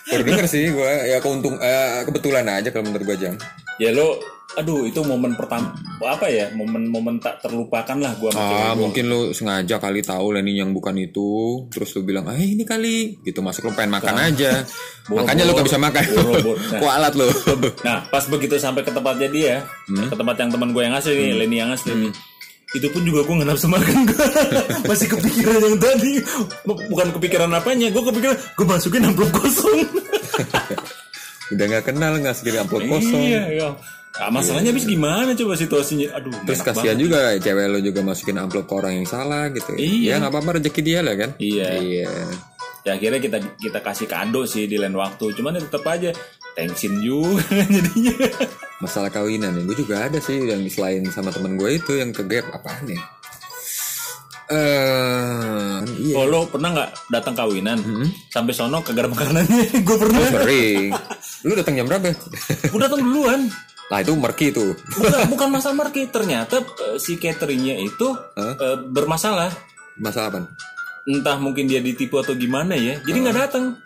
[SPEAKER 2] Baru denger sih gue ya keuntung eh, kebetulan aja kalau menurut gue jam.
[SPEAKER 1] ya lo aduh itu momen pertama apa ya momen-momen tak terlupakan lah cewek
[SPEAKER 2] Ah,
[SPEAKER 1] gua.
[SPEAKER 2] mungkin lu sengaja kali tahu Lenny yang bukan itu, terus lu bilang, "Ah, ini kali." Gitu masuk lu pengen makan aja.
[SPEAKER 1] Boro-boro.
[SPEAKER 2] Makanya lu gak bisa makan.
[SPEAKER 1] Boro-boro. Nah.
[SPEAKER 2] Kualat lu.
[SPEAKER 1] nah pas begitu sampai ke tempatnya dia
[SPEAKER 2] Hmm.
[SPEAKER 1] ke tempat yang teman gue yang asli nih Lenny yang asli nih itu pun juga gue nggak nafsu makan gue masih kepikiran yang tadi bukan kepikiran apanya gue kepikiran gue masukin amplop kosong
[SPEAKER 2] Udah gak kenal nggak segini amplop kosong.
[SPEAKER 1] iya iya Nah, masalahnya habis gimana coba situasinya aduh
[SPEAKER 2] Terus kasihan
[SPEAKER 1] banget.
[SPEAKER 2] juga cewek lo juga masukin amplop ke orang yang salah gitu.
[SPEAKER 1] Iya.
[SPEAKER 2] Ya nggak apa-apa rezeki dia lah kan.
[SPEAKER 1] Iya.
[SPEAKER 2] Iya.
[SPEAKER 1] ya akhirnya kita kita kasih kado sih di lain waktu cuman ya tetap aja tensin juga jadinya
[SPEAKER 2] Masalah kawinan ya, gue juga ada sih yang selain sama temen gue itu yang ke gap apaan ya? Eh, iya.
[SPEAKER 1] Oh lo pernah nggak datang kawinan sampai sono kagak ada makanannya? gue pernah.
[SPEAKER 2] Sering. Lu datang jam berapa?
[SPEAKER 1] Gue datang duluan.
[SPEAKER 2] Nah itu merki tuh.
[SPEAKER 1] Bukan bukan masalah market. Ternyata eh, si cateringnya itu eh, bermasalah.
[SPEAKER 2] Masalah apa?
[SPEAKER 1] Entah mungkin dia ditipu atau gimana ya. Jadi nggak datang.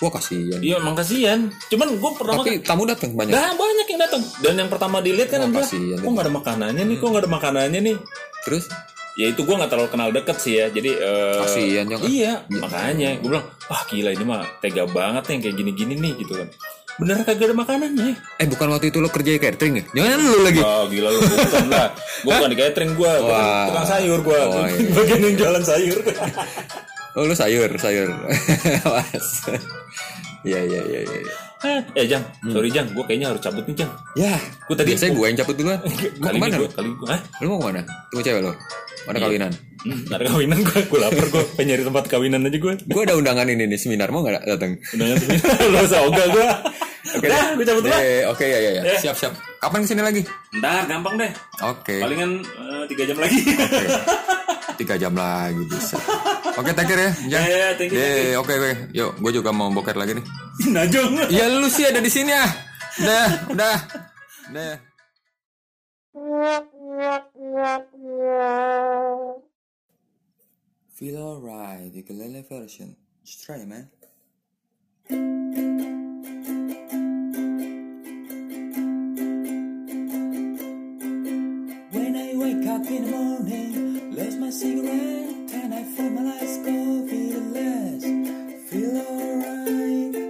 [SPEAKER 2] Wah kasihan.
[SPEAKER 1] Iya emang kasihan. Cuman gue pertama
[SPEAKER 2] Tapi tamu datang banyak.
[SPEAKER 1] Nah, banyak yang datang. Dan yang pertama dilihat kan adalah,
[SPEAKER 2] kasihan
[SPEAKER 1] kok nggak ada makanannya nih, kok nggak ada makanannya nih.
[SPEAKER 2] Terus
[SPEAKER 1] Ya itu gue nggak terlalu kenal deket sih ya. Jadi eh,
[SPEAKER 2] Kasihan, ya nggak?
[SPEAKER 1] Iya, makanya gue bilang, wah gila ini mah tega banget nih yang kayak gini-gini nih gitu kan. Bener kagak ada makanannya.
[SPEAKER 2] eh bukan waktu itu lo kerja di catering ya? Jangan lu lagi.
[SPEAKER 1] Wah gila lu bukan lah. Gue bukan di catering gue, tukang, sayur gue.
[SPEAKER 2] Oh, iya.
[SPEAKER 1] Bagian yang jualan sayur.
[SPEAKER 2] Oh lu sayur sayur. Awas. Iya iya iya iya.
[SPEAKER 1] eh Jang, sorry Jang, gue kayaknya harus cabut nih Jang.
[SPEAKER 2] Ya.
[SPEAKER 1] Gua tadi-
[SPEAKER 2] biasanya gue yang cabut duluan. Mau
[SPEAKER 1] Kali
[SPEAKER 2] ke
[SPEAKER 1] mana
[SPEAKER 2] lu?
[SPEAKER 1] gue, kali gue?
[SPEAKER 2] Lu mau ke mana? Tunggu cewek lo. Mana kawinan?
[SPEAKER 1] Hmm, ada kawinan gue, gue lapar gue, pengen nyari tempat kawinan aja gue.
[SPEAKER 2] Gue ada undangan ini nih seminar mau nggak datang?
[SPEAKER 1] Udah ngerti Lo usah ogah gue.
[SPEAKER 2] Oke
[SPEAKER 1] Dah, gue cabut dulu.
[SPEAKER 2] Eh, Oke ya ya ya.
[SPEAKER 1] Eh.
[SPEAKER 2] Siap siap. Kapan ke sini lagi?
[SPEAKER 1] Ntar gampang deh.
[SPEAKER 2] Oke.
[SPEAKER 1] Palingan eh, tiga jam lagi.
[SPEAKER 2] Tiga jam lagi bisa. Oke, take care ya.
[SPEAKER 1] Ya, ya, thank you,
[SPEAKER 2] Eh, Oke, oke. Yuk, gue juga mau boker lagi nih.
[SPEAKER 1] Najong.
[SPEAKER 2] Ya lu sih ada di sini ah. Udah, udah. Udah. Feel alright, the ukulele version. Just try, man.
[SPEAKER 4] Up in the morning, lose my cigarette, and I feel my go, feel less, feel alright,